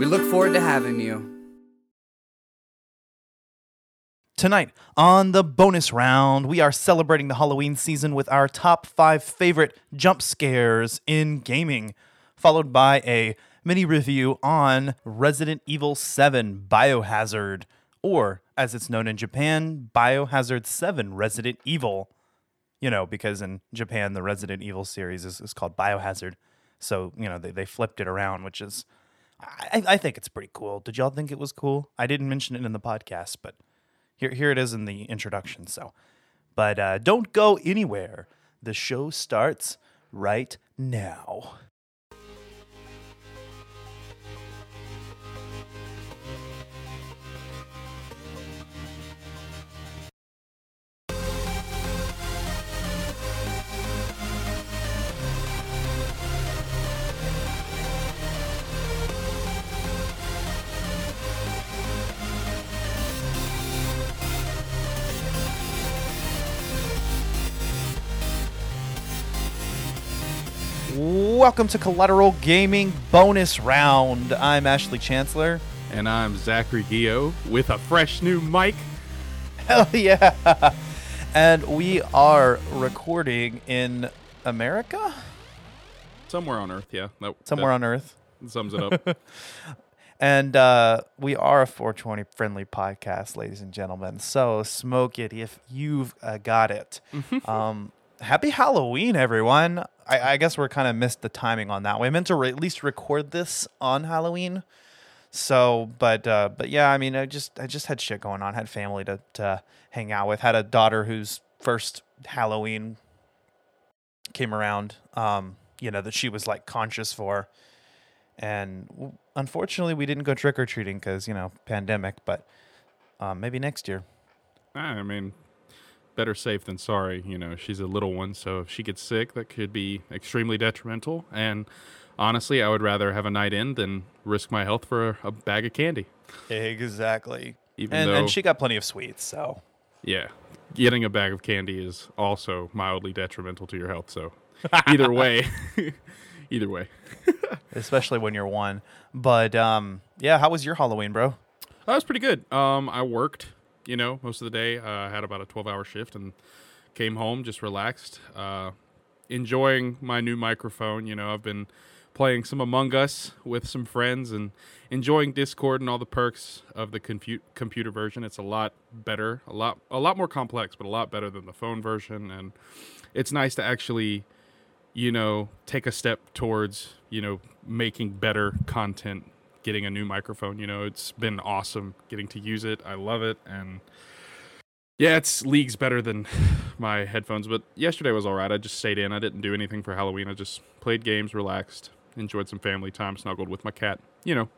We look forward to having you. Tonight, on the bonus round, we are celebrating the Halloween season with our top five favorite jump scares in gaming, followed by a mini review on Resident Evil 7 Biohazard, or as it's known in Japan, Biohazard 7 Resident Evil. You know, because in Japan, the Resident Evil series is, is called Biohazard. So, you know, they, they flipped it around, which is, I, I think it's pretty cool. Did y'all think it was cool? I didn't mention it in the podcast, but here, here it is in the introduction. So, but uh, don't go anywhere. The show starts right now. Welcome to Collateral Gaming Bonus Round. I'm Ashley Chancellor. And I'm Zachary Gio with a fresh new mic. Hell yeah! And we are recording in America? Somewhere on Earth, yeah. That, Somewhere on Earth. sums it up. And uh, we are a 420 friendly podcast, ladies and gentlemen. So smoke it if you've uh, got it. um, happy Halloween, everyone. I, I guess we're kind of missed the timing on that. We meant to re- at least record this on Halloween. So, but uh, but yeah, I mean, I just I just had shit going on. Had family to to hang out with. Had a daughter whose first Halloween came around. Um, you know that she was like conscious for, and unfortunately, we didn't go trick or treating because you know pandemic. But um, maybe next year. I mean, better safe than sorry. You know, she's a little one, so if she gets sick, that could be extremely detrimental. And honestly, I would rather have a night in than risk my health for a, a bag of candy. Exactly. Even and though, and she got plenty of sweets, so yeah, getting a bag of candy is also mildly detrimental to your health. So either way, either way. especially when you're one. But um, yeah, how was your Halloween, bro? That was pretty good. Um, I worked, you know, most of the day. Uh, I had about a 12 hour shift and came home just relaxed, uh, enjoying my new microphone. You know, I've been playing some Among Us with some friends and enjoying Discord and all the perks of the confu- computer version. It's a lot better, a lot, a lot more complex, but a lot better than the phone version. And it's nice to actually, you know, take a step towards, you know, making better content getting a new microphone. You know, it's been awesome getting to use it. I love it, and yeah, it's leagues better than my headphones. But yesterday was all right. I just stayed in. I didn't do anything for Halloween. I just played games, relaxed, enjoyed some family time, snuggled with my cat. You know,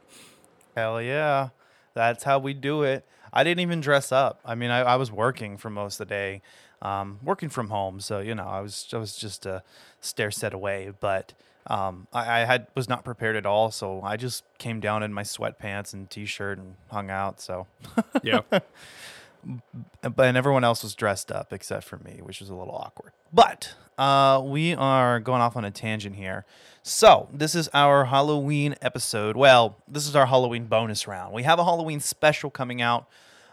Hell yeah. That's how we do it. I didn't even dress up. I mean, I, I was working for most of the day, um, working from home. So, you know, I was, I was just a stair set away. But um, I, I had was not prepared at all. So I just came down in my sweatpants and t shirt and hung out. So, yeah. but and everyone else was dressed up except for me, which was a little awkward. But uh, we are going off on a tangent here. So this is our Halloween episode. Well, this is our Halloween bonus round. We have a Halloween special coming out.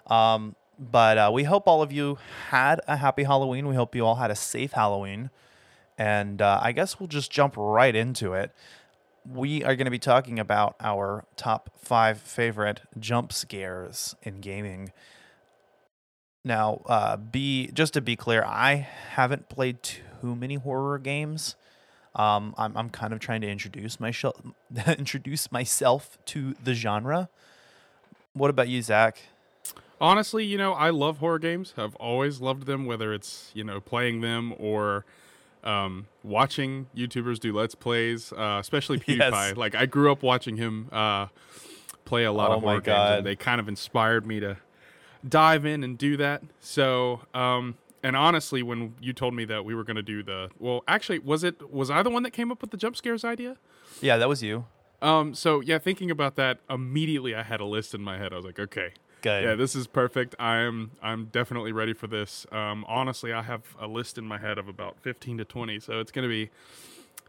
Um, but uh, we hope all of you had a happy Halloween. We hope you all had a safe Halloween. And uh, I guess we'll just jump right into it. We are going to be talking about our top five favorite jump scares in gaming. Now, uh, be just to be clear, I haven't played too many horror games. Um, I'm I'm kind of trying to introduce myself introduce myself to the genre. What about you, Zach? Honestly, you know, I love horror games. I've always loved them, whether it's, you know, playing them or um, watching YouTubers do Let's Plays, uh, especially Yes. PewDiePie. Like I grew up watching him uh, play a lot Oh of horror games, and they kind of inspired me to dive in and do that. So, um, and honestly, when you told me that we were going to do the, well, actually, was it was I the one that came up with the jump scares idea? Yeah, that was you. Um, so yeah, thinking about that immediately, I had a list in my head. I was like, okay, Good. yeah, this is perfect. I'm I'm definitely ready for this. Um, honestly, I have a list in my head of about 15 to 20, so it's gonna be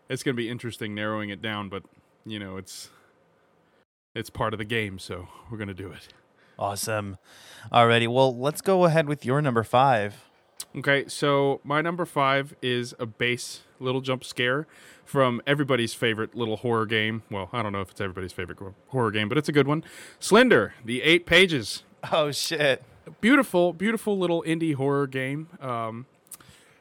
it's gonna be interesting narrowing it down. But you know, it's it's part of the game, so we're gonna do it. Awesome. Alrighty. Well, let's go ahead with your number five. Okay, so my number five is a base little jump scare from everybody's favorite little horror game. Well, I don't know if it's everybody's favorite horror game, but it's a good one. Slender, the eight pages. Oh shit. Beautiful, beautiful little indie horror game. Um,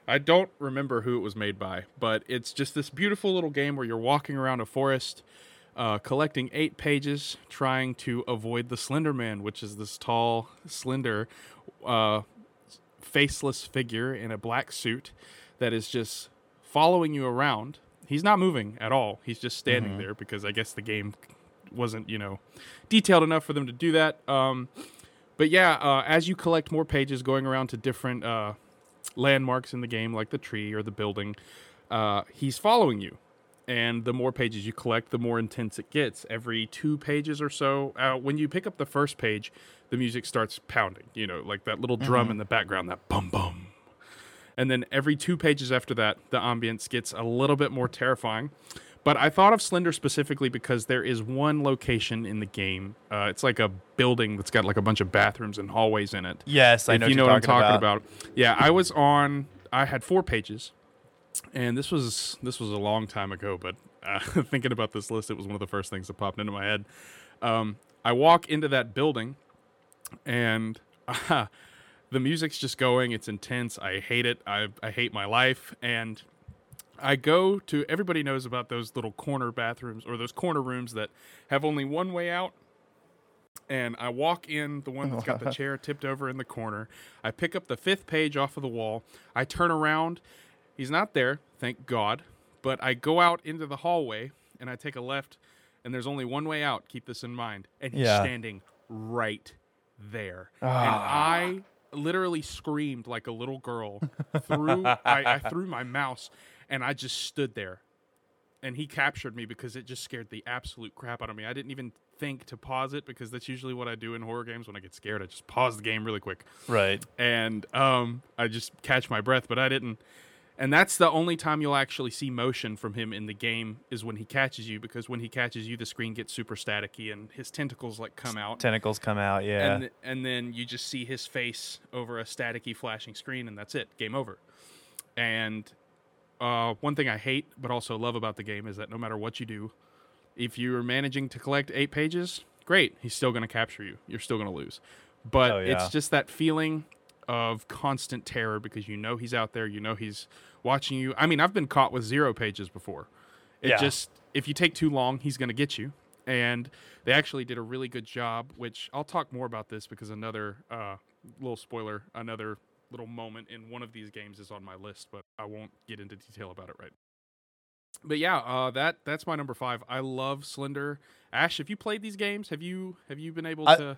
I don't remember who it was made by, but it's just this beautiful little game where you're walking around a forest, uh, collecting eight pages, trying to avoid the Slender Man, which is this tall, slender, uh, faceless figure in a black suit that is just following you around. He's not moving at all. He's just standing there because I guess the game wasn't, you know, detailed enough for them to do that. Um, but yeah, uh, as you collect more pages, going around to different uh, landmarks in the game, like the tree or the building, uh, he's following you. And the more pages you collect, the more intense it gets. Every two pages or so, uh, when you pick up the first page, the music starts pounding. You know, like that little drum in the background, that bum bum. And then every two pages after that, the ambience gets a little bit more terrifying. But I thought of Slender specifically because there is one location in the game. Uh, it's like a building that's got like a bunch of bathrooms and hallways in it. Yes, I if know you what know you're what I'm talking about. about. Yeah, I was on. I had four pages, and this was this was a long time ago. But uh, thinking about this list, it was one of the first things that popped into my head. Um, I walk into that building, and uh, the music's just going. It's intense. I hate it. I I hate my life, and I go to everybody knows about those little corner bathrooms or those corner rooms that have only one way out. And I walk in the one that's got the chair tipped over in the corner. I pick up the fifth page off of the wall. I turn around. He's not there, thank God. But I go out into the hallway and I take a left, and there's only one way out. Keep this in mind. And he's Yeah. standing right there. And I literally screamed like a little girl. threw I, I threw my mouse and I just stood there. And he captured me because it just scared the absolute crap out of me. I didn't even think to pause it because that's usually what I do in horror games when I get scared. I just pause the game really quick Right. and um, I just catch my breath, but I didn't. And that's the only time you'll actually see motion from him in the game is when he catches you, because when he catches you, the screen gets super staticky and his tentacles like come out, Tentacles come out. Yeah. and and then you just see his face over a staticky flashing screen, and that's it, game over. And uh, one thing I hate but also love about the game is that no matter what you do, if you're managing to collect eight pages, great, he's still going to capture you. You're still going to lose. But Oh, yeah. it's just that feeling of constant terror because you know he's out there, you know he's watching you. I mean, I've been caught with zero pages before. It Yeah. just if you take too long, he's going to get you. And they actually did a really good job, which I'll talk more about this because another uh, little spoiler, another little moment in one of these games is on my list, but I won't get into detail about it right. But yeah, uh, that that's my number five. I love Slender. Ash, have you played these games? Have you have you been able I- to?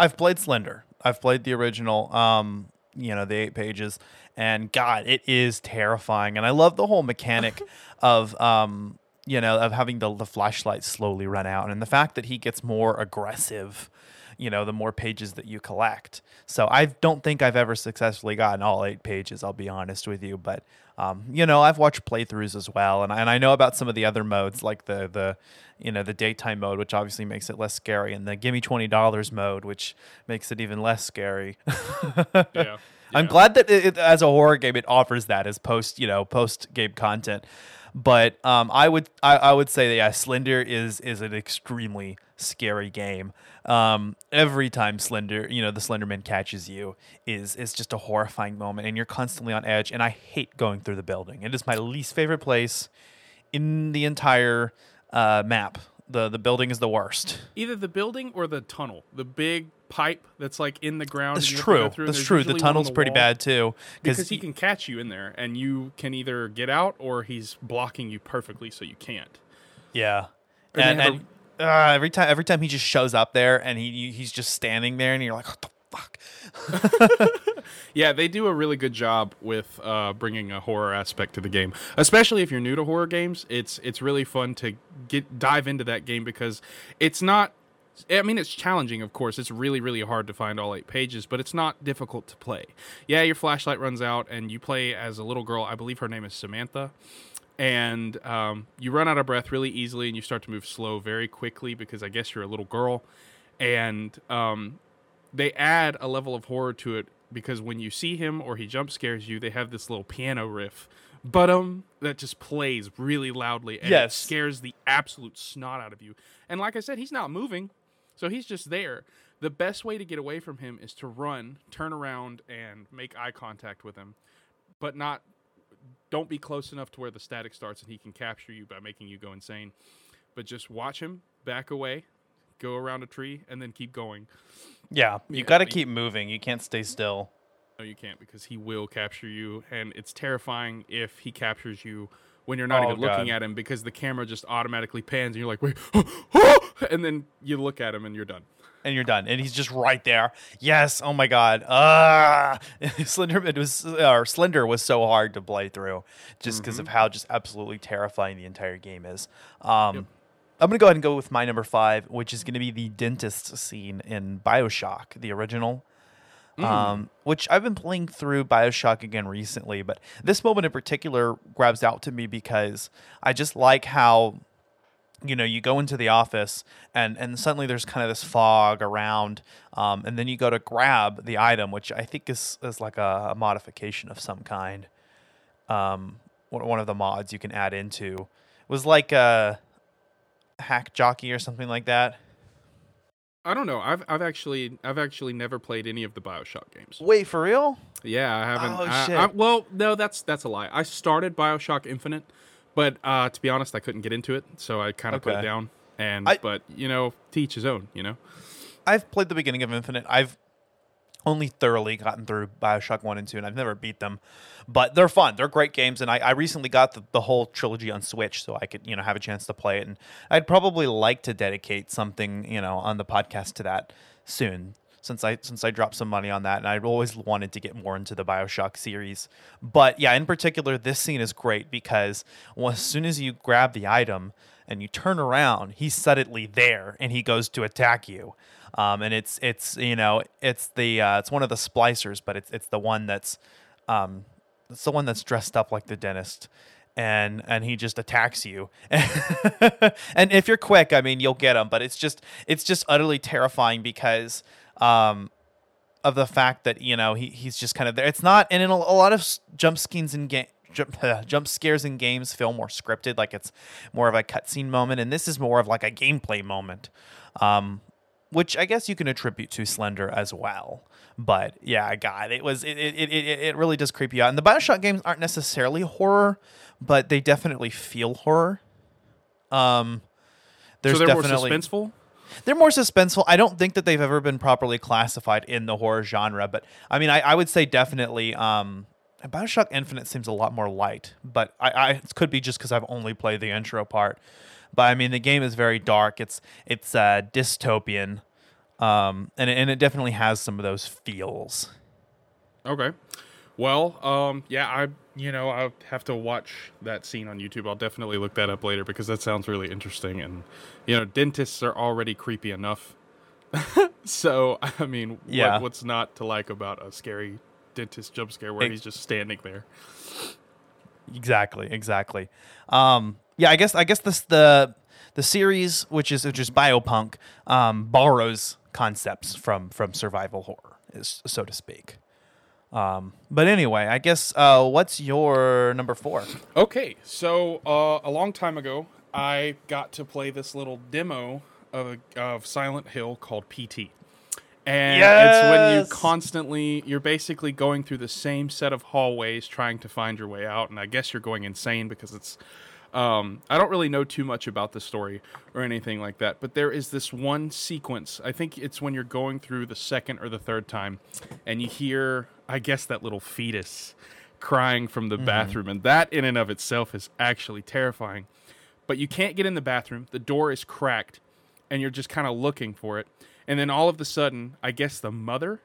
I've played Slender. I've played the original, um, you know, the eight pages, and God, it is terrifying. And I love the whole mechanic of, um, you know, of having the the flashlight slowly run out, and the fact that he gets more aggressive, you know, the more pages that you collect. So I don't think I've ever successfully gotten all eight pages. I'll be honest with you, but um, you know, I've watched playthroughs as well, and I, and I know about some of the other modes, like the the you know the daytime mode, which obviously makes it less scary, and the give me twenty dollars mode, which makes it even less scary. Yeah, I'm glad that it, it- as a horror game, it offers that as post you know post game content. But um, I would I, I would say that yeah, Slender is is an extremely scary game. Um, every time Slender, you know, the Slenderman catches you is is just a horrifying moment, and you're constantly on edge. And I hate going through the building. It is my least favorite place in the entire uh, map the the building is the worst. Either the building or the tunnel, the big pipe that's like in the ground. That's and you have to go true. That's true. The usually one on tunnel's the pretty bad too because he can catch you in there, and you can either get out or he's blocking you perfectly, so you can't. Yeah, and, and uh, every time every time he just shows up there and he he's just standing there and you're like, what the fuck? Yeah, they do a really good job with uh, bringing a horror aspect to the game, especially if you're new to horror games. It's it's really fun to get dive into that game because it's not. I mean, it's challenging, of course. It's really, really hard to find all eight pages, but it's not difficult to play. Yeah, your flashlight runs out, and you play as a little girl. I believe her name is Samantha, and um, you run out of breath really easily, and you start to move slow very quickly because I guess you're a little girl, and um, they add a level of horror to it because when you see him or he jump scares you, they have this little piano riff, but um, that just plays really loudly and Yes. scares the absolute snot out of you. And like I said, he's not moving, so he's just there. The best way to get away from him is to run, turn around, and make eye contact with him, but not. Don't be close enough to where the static starts and he can capture you by making you go insane. But just watch him back away, go around a tree, and then keep going. Yeah, you Yeah, got to keep moving. You can't stay still. No, you can't because he will capture you, and it's terrifying if he captures you when you're not Oh, even looking at him because the camera just automatically pans, and you're like, wait, and then you look at him and you're done. And you're done. And he's just right there. Yes. Oh my God. Ah, Slenderman was or Slender was so hard to play through, just because of how just absolutely terrifying the entire game is. Um, I'm gonna go ahead and go with my number five, which is gonna be the dentist scene in Bioshock, the original. Um, which I've been playing through Bioshock again recently, but this moment in particular grabs out to me because I just like how you know you go into the office and and suddenly there's kind of this fog around um, and then you go to grab the item which i think is is like a, a modification of some kind um one of the mods you can add into it was like a hack jockey or something like that I don't know. I've I've actually I've actually never played any of the Bioshock games. wait for real Yeah, I haven't. Oh, I- shit. I- well, no, that's that's a lie. I started Bioshock Infinite, but uh, to be honest, I couldn't get into it, so I kind of put it down. And I- but you know, teach his own. You know. I've played the beginning of Infinite. I've only thoroughly gotten through Bioshock 1 and 2, and I've never beat them. But they're fun. They're great games, and I, I recently got the, the whole trilogy on Switch, so I could, you know, have a chance to play it. And I'd probably like to dedicate something, you know, on the podcast to that soon. Since I since I dropped some money on that, and I've always wanted to get more into the Bioshock series, but yeah, in particular, this scene is great because well, as soon as you grab the item and you turn around, he's suddenly there and he goes to attack you. Um, and it's it's you know it's the uh, it's one of the splicers, but it's it's the one that's um, it's the one that's dressed up like the dentist, and and he just attacks you. and if you're quick, I mean you'll get him, but it's just it's just utterly terrifying because um, of the fact that you know he, he's just kind of there. It's not, and in a, a lot of jump scenes in game. Jump, jump scares in games feel more scripted, like it's more of a cutscene moment, and this is more of like a gameplay moment, um, which I guess you can attribute to Slender as well. But yeah, God, it was it it, it, it really does creep you out. And the Bioshock games aren't necessarily horror, but they definitely feel horror. Um, there's so they're more definitely suspenseful. They're more suspenseful. I don't think that they've ever been properly classified in the horror genre, but I mean, I, I would say definitely. Um, Bioshock Infinite seems a lot more light, but I, I it could be just because I've only played the intro part. But I mean, the game is very dark. It's it's uh, dystopian, um, and and it definitely has some of those feels. Okay. Well, um, yeah, I you know I'll have to watch that scene on YouTube. I'll definitely look that up later because that sounds really interesting. And you know, dentists are already creepy enough. so I mean, Yeah. what, what's not to like about a scary dentist jump scare where Ex- he's just standing there? Exactly, exactly. Um, yeah, I guess I guess this the the series, which is which is biopunk, um, borrows concepts from from survival horror, is so to speak. Um, but anyway, I guess uh, what's your number four? Okay, so uh, a long time ago, I got to play this little demo of, of Silent Hill called PT. And it's when you constantly, you're basically going through the same set of hallways trying to find your way out. And I guess you're going insane because it's Um, I don't really know too much about the story or anything like that, but there is this one sequence. I think it's when you're going through the second or the third time, and you hear, I guess, that little fetus crying from the Mm-hmm. bathroom, and that in and of itself is actually terrifying. But you can't get in the bathroom. The door is cracked, and you're just kind of looking for it. And then all of a sudden, I guess the mother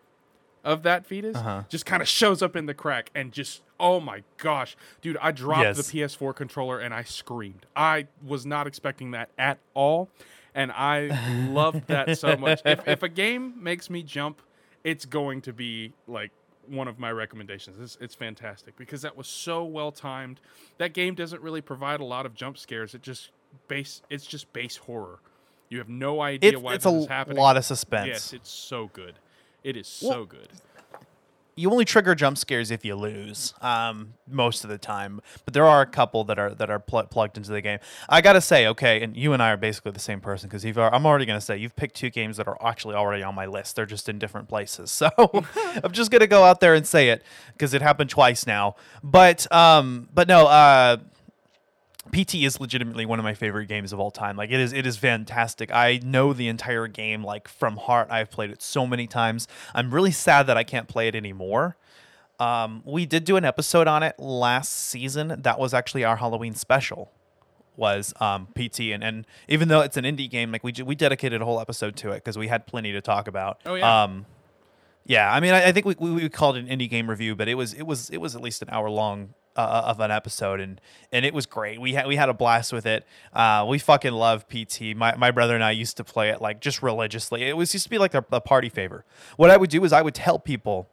of that fetus Uh-huh. just kind of shows up in the crack and just oh my gosh dude i dropped Yes. the ps4 controller and i screamed i was not expecting that at all and i loved that so much if, if a game makes me jump it's going to be like one of my recommendations. It's, it's fantastic because that was so well timed. That game doesn't really provide a lot of jump scares. It just base it's just base horror. You have no idea It's, why it's this a is happening. lot of suspense. yes it's so good. It is Well, so good you only trigger jump scares if you lose um, most of the time. But there are a couple that are that are pl- plugged into the game. I gotta say okay and you and i are basically the same person because you've i'm already gonna say you've picked two games that are actually already on my list. They're just in different places. So i'm just gonna go out there and say it because it happened twice now. But um but no uh PT is legitimately one of my favorite games of all time. Like it is it is fantastic. I know the entire game like from heart. I've played it so many times. I'm really sad that I can't play it anymore. Um, we did do an episode on it last season. That was actually our Halloween special. Was um, PT and, and even though it's an indie game, like we we dedicated a whole episode to it because we had plenty to talk about. Oh, yeah. Um, yeah, I mean, I, I think we, we we called it an indie game review, but it was it was it was at least an hour long uh, of an episode, and and it was great. We had we had a blast with it. Uh, we fucking love PT. My my brother and I used to play it like just religiously. It was used to be like a, a party favor. What I would do is I would tell people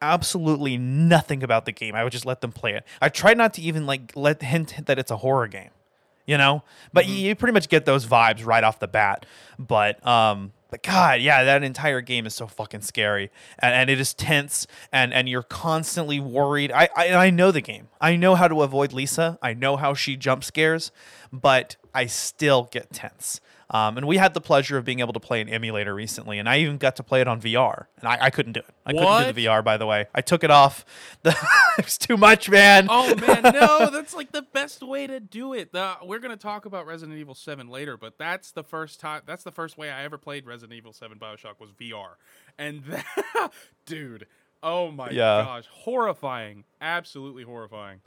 absolutely nothing about the game. I would just let them play it. I tried not to even like let hint that it's a horror game you know but you, you pretty much get those vibes right off the bat but um but god yeah that entire game is so fucking scary. And, and it is tense and and you're constantly worried. I, I i know the game. I know how to avoid lisa. I know how she jump scares. But i still get tense um, and we had the pleasure of being able to play an emulator recently, and I even got to play it on VR, and I, I couldn't do it. I couldn't do the VR, by the way. I took it off. The, it was too much, man. Oh man, no, that's like the best way to do it. The, we're gonna talk about Resident Evil Seven later, but that's the first time. That's the first way I ever played Resident Evil Seven Bioshock was VR, and that, dude, oh my Yeah. gosh, horrifying, absolutely horrifying.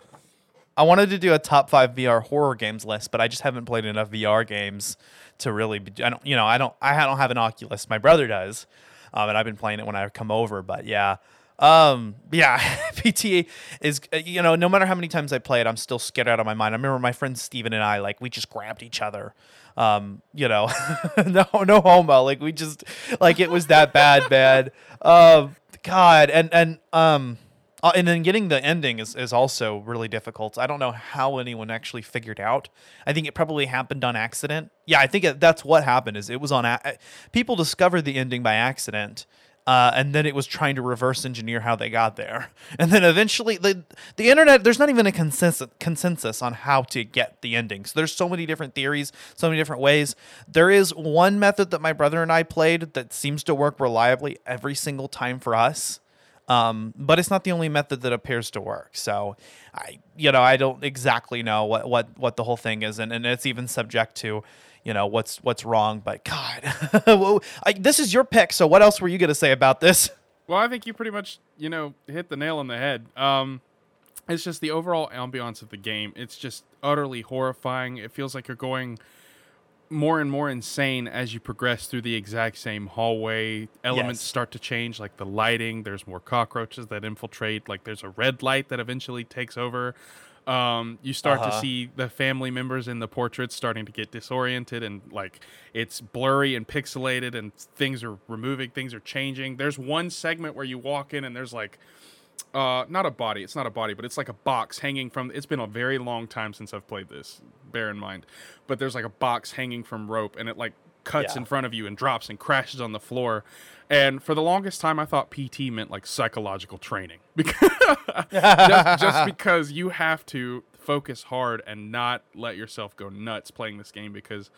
I wanted to do a top five VR horror games list, but I just haven't played enough VR games to really. Be, I don't, you know, I don't, I don't have an Oculus. My brother does, um, and I've been playing it when I come over. But yeah, um, yeah, PT is, uh, you know, no matter how many times I play it, I'm still scared out of my mind. I remember my friend Steven and I, like, we just grabbed each other. Um, you know, no, no homo. Like we just, like it was that bad, bad. Um, God, and and um. Uh, and then getting the ending is, is also really difficult. I don't know how anyone actually figured out. I think it probably happened on accident. Yeah, I think it, that's what happened. Is it was on a- people discovered the ending by accident, uh, and then it was trying to reverse engineer how they got there. And then eventually, the the internet there's not even a consensus consensus on how to get the ending. So there's so many different theories, so many different ways. There is one method that my brother and I played that seems to work reliably every single time for us um, but it's not the only method that appears to work. So, I you know I don't exactly know what what what the whole thing is, and, and it's even subject to you know what's what's wrong. But God, I, this is your pick. So what else were you gonna say about this? Well, I think you pretty much, you know, hit the nail on the head. Um, it's just the overall ambiance of the game. It's just utterly horrifying. It feels like you're going more and more insane as you progress through the exact same hallway. Elements Yes. start to change, like the lighting. There's more cockroaches that infiltrate. Like there's a red light that eventually takes over. Um, you start to Uh-huh. see the family members in the portraits starting to get disoriented and like it's blurry and pixelated and things are removing, things are changing. There's one segment where you walk in and there's like uh not a body it's not a body but it's like a box hanging from it's been a very long time since i've played this bear in mind. But there's like a box hanging from rope and it like cuts Yeah. in front of you and drops and crashes on the floor. And for the longest time i thought pt meant like psychological training. Because just, just because you have to focus hard and not let yourself go nuts playing this game because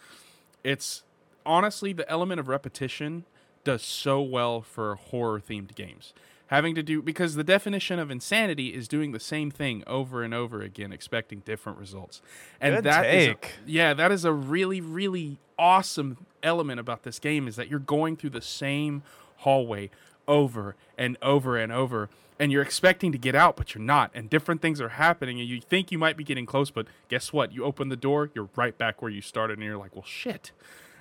it's honestly the element of repetition does so well for horror themed games having to do because the definition of insanity is doing the same thing over and over again expecting different results. And Good that is a- yeah that is a really really awesome element about this game is that you're going through the same hallway over and over and over and you're expecting to get out but you're not and different things are happening and you think you might be getting close but guess what? You open the door you're right back where you started and you're like well shit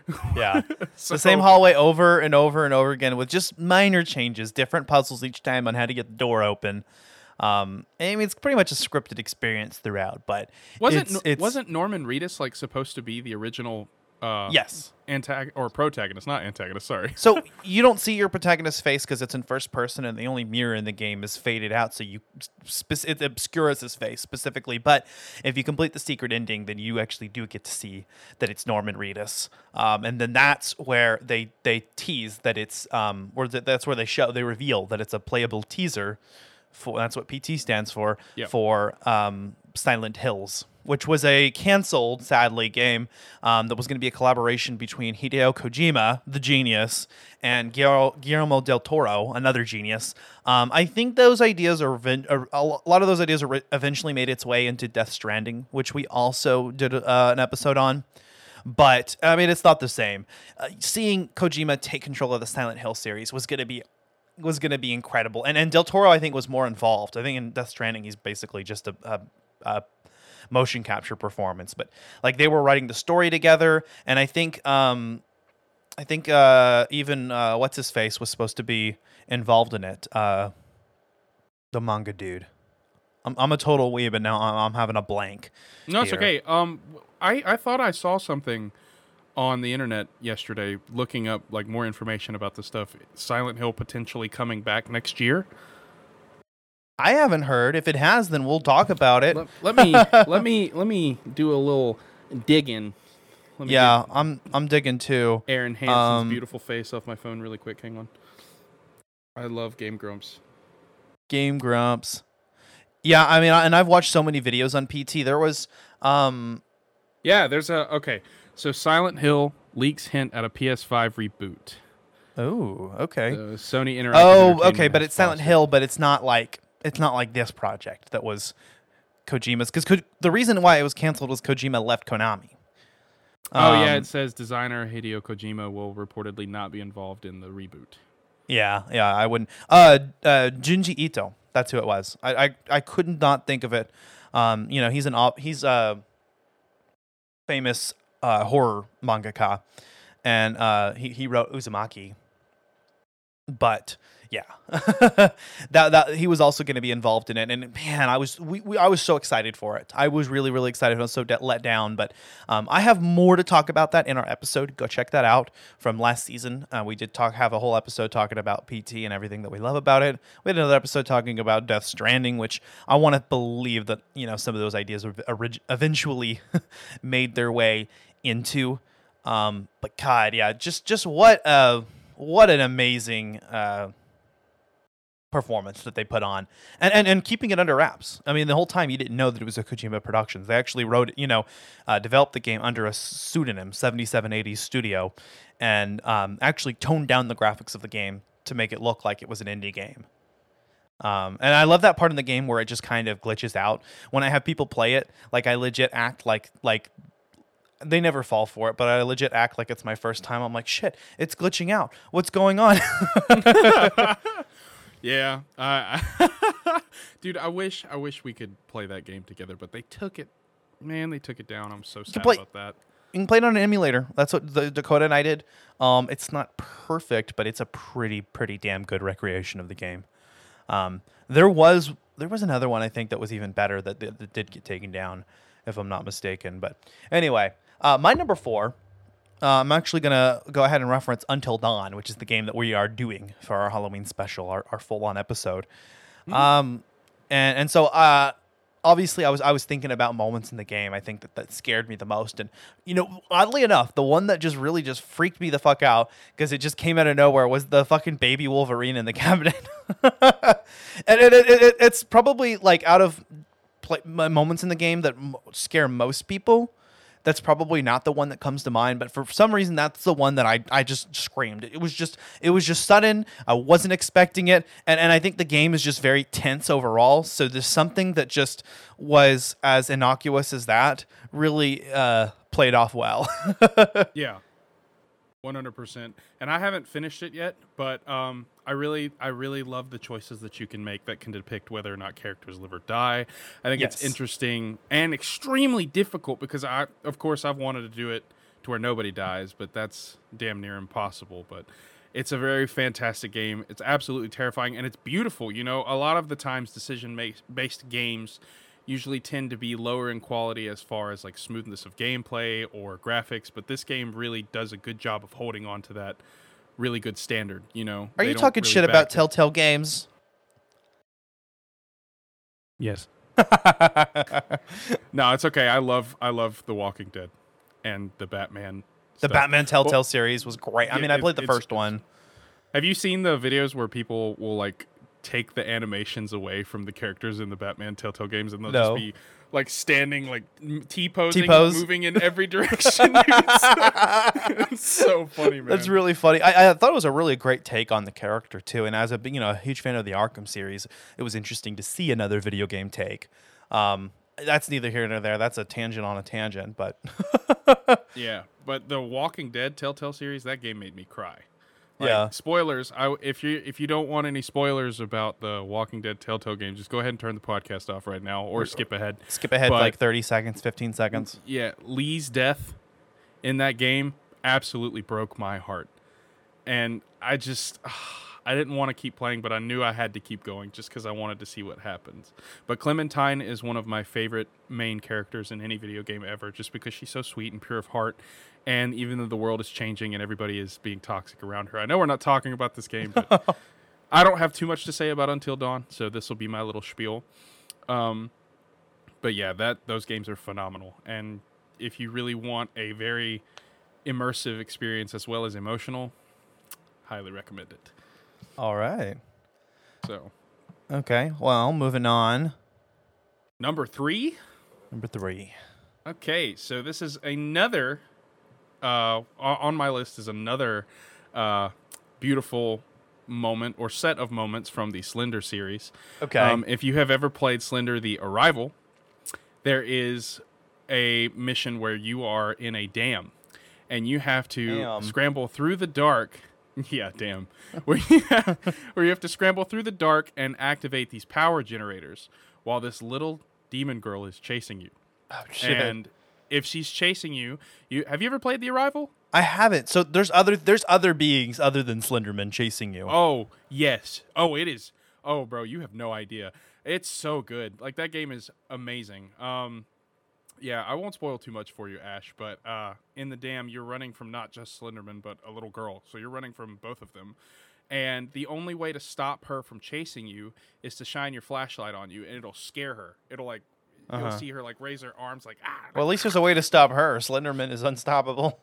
Yeah. So- the same hallway over and over and over again with just minor changes, different puzzles each time on how to get the door open. Um, I mean, it's pretty much a scripted experience throughout, but wasn't it's, it's, wasn't Norman Reedus like supposed to be the original uh yes. antag or protagonist not antagonist sorry So you don't see your protagonist's face because it's in first person, and the only mirror in the game is faded out, so you spec- it obscures his face specifically. But if you complete the secret ending, then you actually do get to see that it's Norman Reedus, um, and then that's where they they tease that it's um, or that that's where they show they reveal that it's a playable teaser. For that's what PT stands for Yep. for um, Silent Hills, which was a canceled, sadly, game um, that was going to be a collaboration between Hideo Kojima, the genius, and Guillermo, del Toro, another genius. Um, I think those ideas are, are a lot of those ideas are eventually made its way into Death Stranding, which we also did uh, an episode on. But I mean, it's not the same. Uh, seeing Kojima take control of the Silent Hill series was going to be was going to be incredible. And and Del Toro, I think, was more involved. I think in Death Stranding, he's basically just a, a, a motion capture performance. But like they were writing the story together, and I think um, I think uh, even uh, what's his face was supposed to be involved in it. Uh, the manga dude. I'm, I'm a total weeb, and now I'm, I'm having a blank. no it's here. okay um i i thought i saw something on the internet yesterday looking up like more information about the stuff silent hill potentially coming back next year I haven't heard. If it has, then we'll talk about it. let, let me let me let me do a little digging let me yeah, I'm I'm digging too. Arin Hanson's Um, beautiful face off my phone really quick hang on i love game grumps Game Grumps. Yeah, I mean, I- and I've watched so many videos on PT. There was, um, yeah there's a okay so silent hill leaks hint at a ps5 reboot oh, okay. Sony Interactive. oh, okay, but it's Silent Hill, but it's not like it's not like this project that was Kojima's because Ko- the reason why it was canceled was Kojima left Konami. Oh yeah, Um, it says designer Hideo Kojima will reportedly not be involved in the reboot. Yeah, yeah, I wouldn't. Uh, uh, Junji Ito, that's who it was. I, I, I could not not think of it. Um, you know, he's an op- he's a famous uh, horror mangaka, and uh, he he wrote Uzumaki. But yeah, that that he was also going to be involved in it, and man, I was we, we I was so excited for it. I was really really excited. I was so de- let down, but um, I have more to talk about that in our episode. Go check that out from last season. Uh, we did talk have a whole episode talking about PT and everything that we love about it. We had another episode talking about Death Stranding, which I want to believe that you know some of those ideas were orig- eventually made their way into. Um, but God, yeah, just just what uh what an amazing uh performance that they put on and, and and keeping it under wraps i mean the whole time you didn't know that it was a kojima productions they actually wrote you know uh, developed the game under a pseudonym 7780 studio and um, actually toned down the graphics of the game to make it look like it was an indie game um, and I love that part in the game where it just kind of glitches out. When I have people play it, like I legit act like like they never fall for it, but I legit act like it's my first time. I'm like, shit, it's glitching out. What's going on? Yeah, uh, dude, I wish I wish we could play that game together, but they took it. Man, they took it down. I'm so sad play- about that. you can play it on an emulator. That's what the Dakota and I did. Um, it's not perfect, but it's a pretty pretty damn good recreation of the game. Um, there was there was another one I think that was even better that, that, that did get taken down, if I'm not mistaken. But anyway, uh, my number four. Uh, I'm actually gonna go ahead and reference Until Dawn, which is the game that we are doing for our Halloween special, our, our full on episode. Um, and and so uh, obviously I was I was thinking about moments in the game I think that that scared me the most. And you know oddly enough the one that just really just freaked me the fuck out because it just came out of nowhere was the fucking baby Wolverine in the cabinet. And it, it, it, it's probably like out of play, moments in the game that m- scare most people that's probably not the one that comes to mind, but for some reason that's the one that I, I just screamed. It was just it was just sudden. I wasn't expecting it. And and I think the game is just very tense overall. So there's something that just was as innocuous as that really uh, played off well. Yeah. 100%. And I haven't finished it yet, but um I really I really love the choices that you can make that can depict whether or not characters live or die. I think it's interesting and extremely difficult because I of course I've wanted to do it to where nobody dies, but that's damn near impossible, but it's a very fantastic game. It's absolutely terrifying and it's beautiful. You know, a lot of the times decision based games usually tend to be lower in quality as far as like smoothness of gameplay or graphics, but this game really does a good job of holding on to that really good standard, you know. Are They you talking really shit about it. Telltale Games? Yes. No, it's okay. I love I love The Walking Dead and the Batman. The stuff. Batman Telltale Well, series was great. I yeah, mean, I played the first one. Have you seen the videos where people will like take the animations away from the characters in the Batman Telltale games and they'll No. just be like standing like T posing, moving in every direction? it's, so, funny, man. That's really funny. I, I thought it was a really great take on the character too. And as a you know a huge fan of the Arkham series, it was interesting to see another video game take. Um, that's neither here nor there. That's a tangent on a tangent, but Yeah, but the Walking Dead Telltale series, that game made me cry. Like, Yeah. Spoilers. I if you if you don't want any spoilers about the Walking Dead Telltale game, just go ahead and turn the podcast off right now, or skip ahead. skip ahead But- like thirty seconds, fifteen seconds. Yeah, Lee's death in that game absolutely broke my heart, and I just I didn't want to keep playing, but I knew I had to keep going just because I wanted to see what happens. But Clementine is one of my favorite main characters in any video game ever, just because she's so sweet and pure of heart. And even though the world is changing and everybody is being toxic around her, I know we're not talking about this game, but I don't have too much to say about Until Dawn, so this will be my little spiel. Um, but yeah, that those games are phenomenal. And if you really want a very immersive experience as well as emotional, highly recommend it. All right. So Okay. Well, moving on. number three. Number three. Okay, so this is another uh, on my list is another uh, beautiful moment or set of moments from the Slender series. Okay. Um, if you have ever played Slender: The Arrival, there is a mission where you are in a dam, and you have to Damn. scramble through the dark. Yeah, damn. Where you, have, where you have to scramble through the dark and activate these power generators while this little demon girl is chasing you. oh shit. And if she's chasing you, you have you ever played The Arrival? I haven't. So there's other there's other beings other than Slenderman chasing you. Oh, yes. Oh, it is. Oh, bro, you have no idea. It's so good. Like that game is amazing. Um yeah, I won't spoil too much for you, Ash, but uh in the dam you're running from not just Slenderman but a little girl. So you're running from both of them. And the only way to stop her from chasing you is to shine your flashlight on you and it'll scare her. It'll like you'll Uh-huh. see her like raise her arms like ah. Well, at least there's a way to stop her. Slenderman is unstoppable.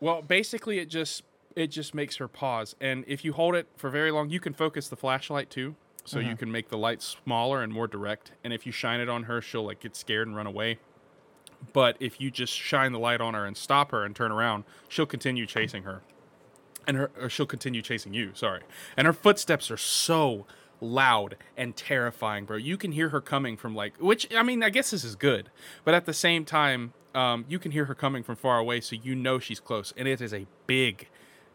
Well, basically, it just it just makes her pause, and if you hold it for very long, you can focus the flashlight too, so you can make the light smaller and more direct. And if you shine it on her, she'll like get scared and run away. But if you just shine the light on her and stop her and turn around, she'll continue chasing her, and her or she'll continue chasing you. Sorry, and her footsteps are so loud and terrifying, bro. You can hear her coming from like, which I mean, I guess this is good, but at the same time, um, you can hear her coming from far away, so you know she's close, and it is a big,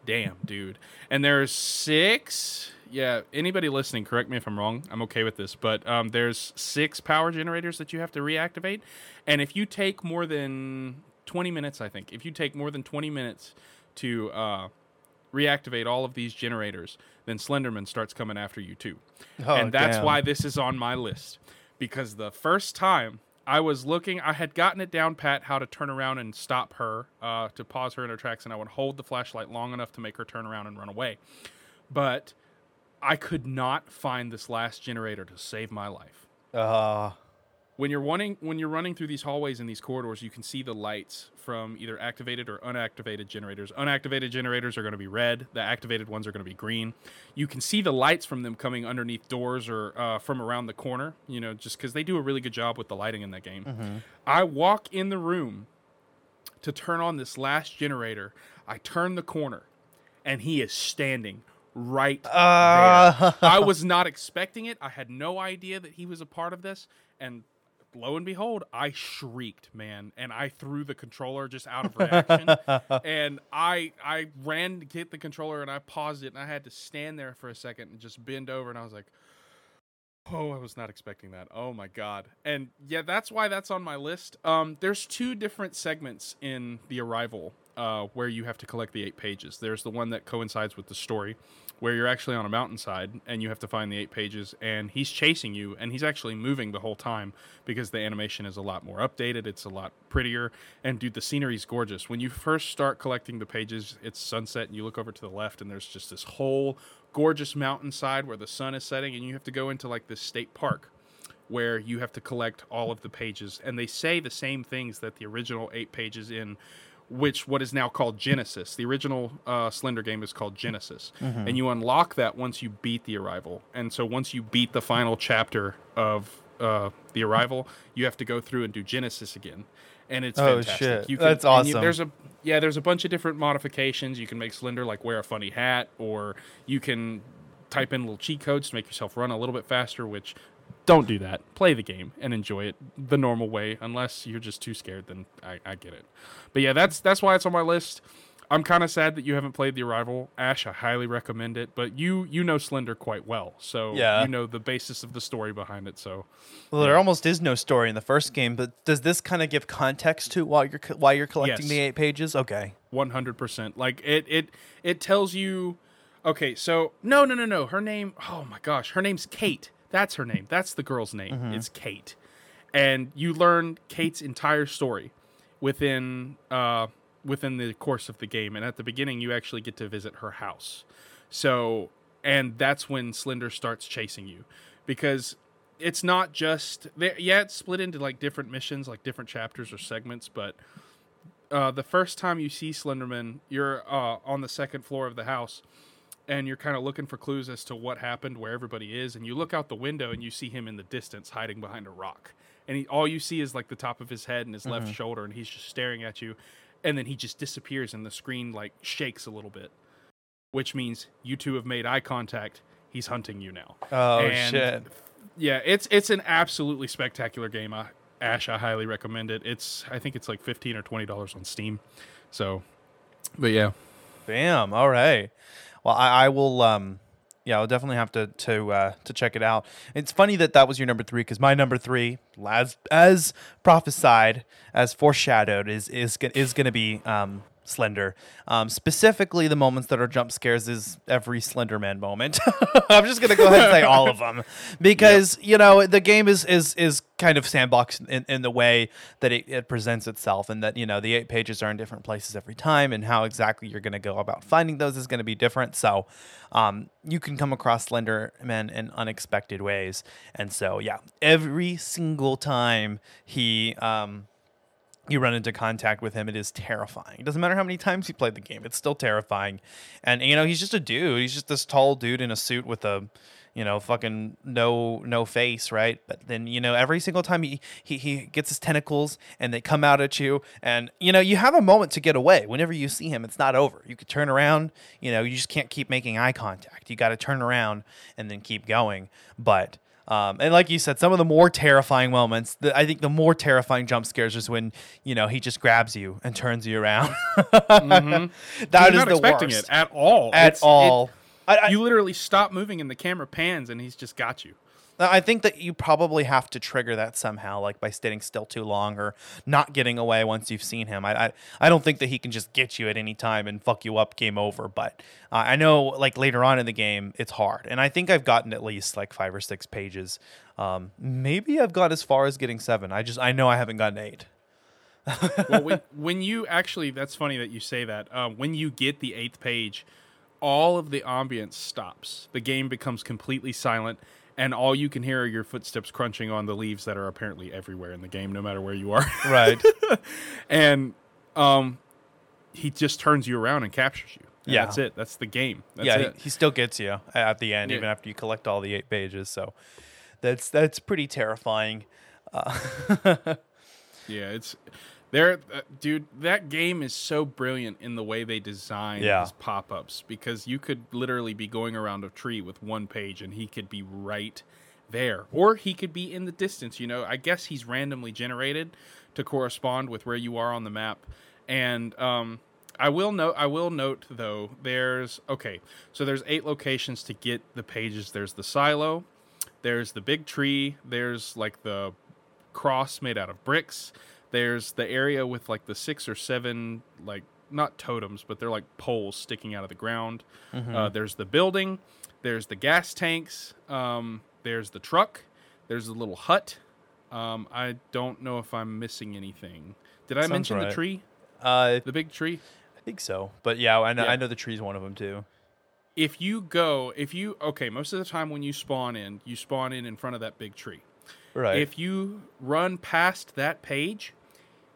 damn dude. And there's six. Yeah, anybody listening, correct me if I'm wrong. I'm okay with this, but um, there's six power generators that you have to reactivate, and if you take more than 20 minutes, I think, if you take more than 20 minutes to uh, reactivate all of these generators, then Slenderman starts coming after you too. Oh, and that's damn. why this is on my list. Because the first time I was looking, I had gotten it down pat how to turn around and stop her, uh, to pause her in her tracks, and I would hold the flashlight long enough to make her turn around and run away. But I could not find this last generator to save my life Uh, when you're running when you're running through these hallways and these corridors you can see the lights from either activated or unactivated generators unactivated generators are going to be red the activated ones are going to be green you can see the lights from them coming underneath doors or uh, from around the corner you know just because they do a really good job with the lighting in that game i walk in the room to turn on this last generator. I turn the corner, and he is standing right Uh. there. I was not expecting it. I had no idea that he was a part of this, and lo and behold, I shrieked, man, and I threw the controller just out of reaction, and I I ran to get the controller and I paused it, and I had to stand there for a second and just bend over, and I was like. Oh, I was not expecting that. Oh my god. And yeah, that's why that's on my list. Um, there's two different segments in the arrival uh, where you have to collect the eight pages. There's the one that coincides with the story, where you're actually on a mountainside and you have to find the eight pages, and he's chasing you, and he's actually moving the whole time because the animation is a lot more updated. It's a lot prettier, and dude, the scenery's gorgeous. When you first start collecting the pages, it's sunset, and you look over to the left, and there's just this whole gorgeous mountainside where the sun is setting, and you have to go into like this state park where you have to collect all of the pages and they say the same things that the original eight pages in which what is now called genesis the original uh, slender game is called genesis and you unlock that once you beat the arrival and so once you beat the final chapter of uh, the arrival you have to go through and do genesis again and it's Oh, fantastic. shit. You That's and you- awesome. there's a yeah, there's a bunch of different modifications. You can make Slender like wear a funny hat, or you can type in little cheat codes to make yourself run a little bit faster. Which don't do that. Play the game and enjoy it the normal way. Unless you're just too scared, then I, I get it. But yeah, that's that's why it's on my list. I'm kind of sad that you haven't played the Arrival, Ash. I highly recommend it. But you you know Slender quite well, so Yeah. you know the basis of the story behind it. So Well, there almost is no story in the first game, but does this kind of give context to why you're why you're collecting Yes. the eight pages? Okay. One hundred percent. Like it, it, it tells you. Okay, so no, no, no, no. Her name. Oh my gosh, her name's Kate. That's her name. That's the girl's name. It's Kate, and you learn Kate's entire story within uh within the course of the game. And at the beginning, you actually get to visit her house. So, and that's when Slender starts chasing you, because it's not just yeah, it's split into like different missions, like different chapters or segments, but uh, the first time you see Slenderman, you're uh, on the second floor of the house, and you're kind of looking for clues as to what happened, where everybody is, and you look out the window and you see him in the distance hiding behind a rock, and he, all you see is like the top of his head and his left mm-hmm. shoulder, and he's just staring at you, and then he just disappears, and the screen like shakes a little bit, which means you two have made eye contact. He's hunting you now. Oh And shit. Yeah, it's it's an absolutely spectacular game. I, Ash, I highly recommend it. It's I think it's like fifteen or twenty dollars on Steam. So, but yeah, Bam. All right. Well, I, I will. Um, yeah, I'll definitely have to to uh, to check it out. It's funny that that was your number three because my number three, as as prophesied, as foreshadowed, is is is going to be um, Slender. Um, specifically, the moments that are jump scares is every Slenderman moment. I'm just going to go ahead and say all of them because you know the game is is is kind of sandbox in, in the way that it, it presents itself, and that you know the eight pages are in different places every time, and how exactly you're going to go about finding those is going to be different. So um, you can come across Slenderman in unexpected ways, and so yeah, every single time he. Um, you run into contact with him, it is terrifying. It doesn't matter how many times you played the game, it's still terrifying. And you know, he's just a dude. He's just this tall dude in a suit with a, you know, fucking no no face, right? But then you know, every single time he he he gets his tentacles and they come out at you, and you know, you have a moment to get away. Whenever you see him, it's not over. You could turn around. You know, you just can't keep making eye contact. You got to turn around and then keep going. But um, and like you said, some of the more terrifying moments, the, I think the more terrifying jump scares is when you know he just grabs you and turns you around. That is Mm-hmm. Not the expecting worst it at all. at It's- it- all. I, I, you literally stop moving and the camera pans and he's just got you. I think that you probably have to trigger that somehow, like by standing still too long or not getting away once you've seen him. I, I, I don't think that he can just get you at any time and fuck you up, game over. But uh, I know, like later on in the game, it's hard, and I think I've gotten at least like five or six pages. Um, maybe I've got as far as getting seven. I just I know I haven't gotten eight. well, when, when you actually, that's funny that you say that. Um, when you get the eighth page, all of the ambience stops. The game becomes completely silent, and all you can hear are your footsteps crunching on the leaves that are apparently everywhere in the game, no matter where you are. Right. and um, he just turns you around and captures you. And Yeah. that's it. That's the game. That's yeah, it. He, he still gets you at the end, Yeah. even after you collect all the eight pages. So that's that's pretty terrifying. Yeah, it's There, uh, dude, that game is so brilliant in the way they design Yeah. his pop-ups because you could literally be going around a tree with one page and he could be right there, or he could be in the distance. You know, I guess he's randomly generated to correspond with where you are on the map, and um, I will note. I will note though. There's okay. So there's eight locations to get the pages. There's the silo. There's the big tree. There's like the cross made out of bricks. There's the area with like the six or seven like not totems, but they're like poles sticking out of the ground. Uh, there's the building. There's the gas tanks. Um, there's the truck. There's the little hut. Um, I don't know if I'm missing anything. Did I Sounds mention right. the tree? Uh, The big tree? I think so, but yeah, I know Yeah. I know the tree's one of them too. if you go if you okay most of the time when you spawn in you spawn in in front of that big tree Right. if you run past that page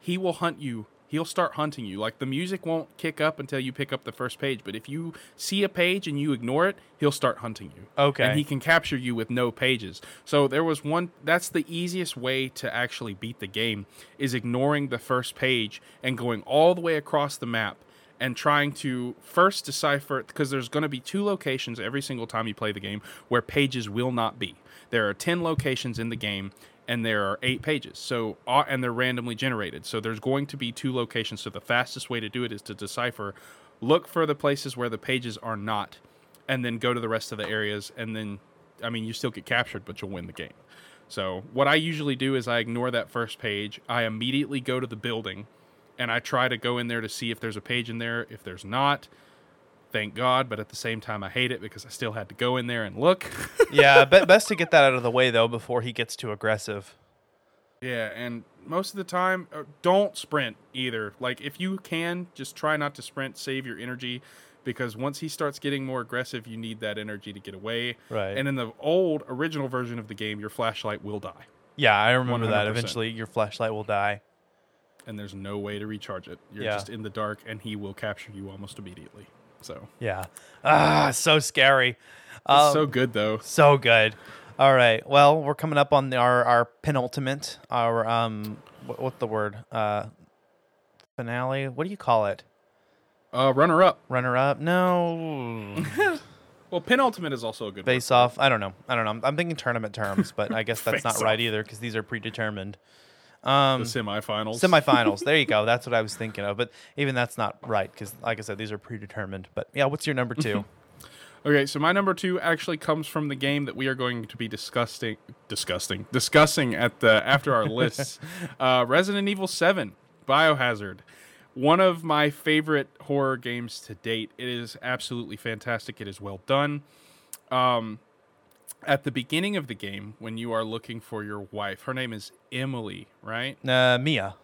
he will hunt you he'll start hunting you like the music won't kick up until you pick up the first page but if you see a page and you ignore it he'll start hunting you Okay. and he can capture you with no pages so there was one that's the easiest way to actually beat the game is ignoring the first page and going all the way across the map and trying to first decipher because there's going to be two locations every single time you play the game where pages will not be. There are 10 locations in the game and there are 8 pages. So and they're randomly generated. So there's going to be two locations. So the fastest way to do it is to decipher look for the places where the pages are not and then go to the rest of the areas and then I mean you still get captured but you'll win the game. So what I usually do is I ignore that first page. I immediately go to the building and I try to go in there to see if there's a page in there. If there's not, thank God, but at the same time I hate it because I still had to go in there and look. yeah, best to get that out of the way though before he gets too aggressive. yeah, and most of the time uh, don't sprint either. Like if you can, just try not to sprint, save your energy because once he starts getting more aggressive, you need that energy to get away. Right. And in the old original version of the game, your flashlight will die. Yeah, I remember that. 100%. Eventually, your flashlight will die. and there's no way to recharge it. You're Yeah. just in the dark, and he will capture you almost immediately. So Yeah. Ah, so scary. it's Um, so good though. So good. All right. Well, we're coming up on the, our our penultimate, our um, what, what's the word? Uh, finale. What do you call it? Uh, runner up. Runner up? No. Well, penultimate is also a good. word. Face off. I don't know. I don't know. I'm, I'm thinking tournament terms, but I guess that's not right either because these are predetermined. Um, The semifinals. semifinals. there you go. That's what I was thinking of. But even that's not right because, like I said, these are predetermined. But yeah, what's your number two? Okay, so my number two actually comes from the game that we are going to be discussing, disgusting, discussing at the after our lists. uh, Resident Evil Seven, Biohazard, one of my favorite horror games to date. It is absolutely fantastic. It is well done. Um, at the beginning of the game, when you are looking for your wife, her name is Emily, right? uh, Mia.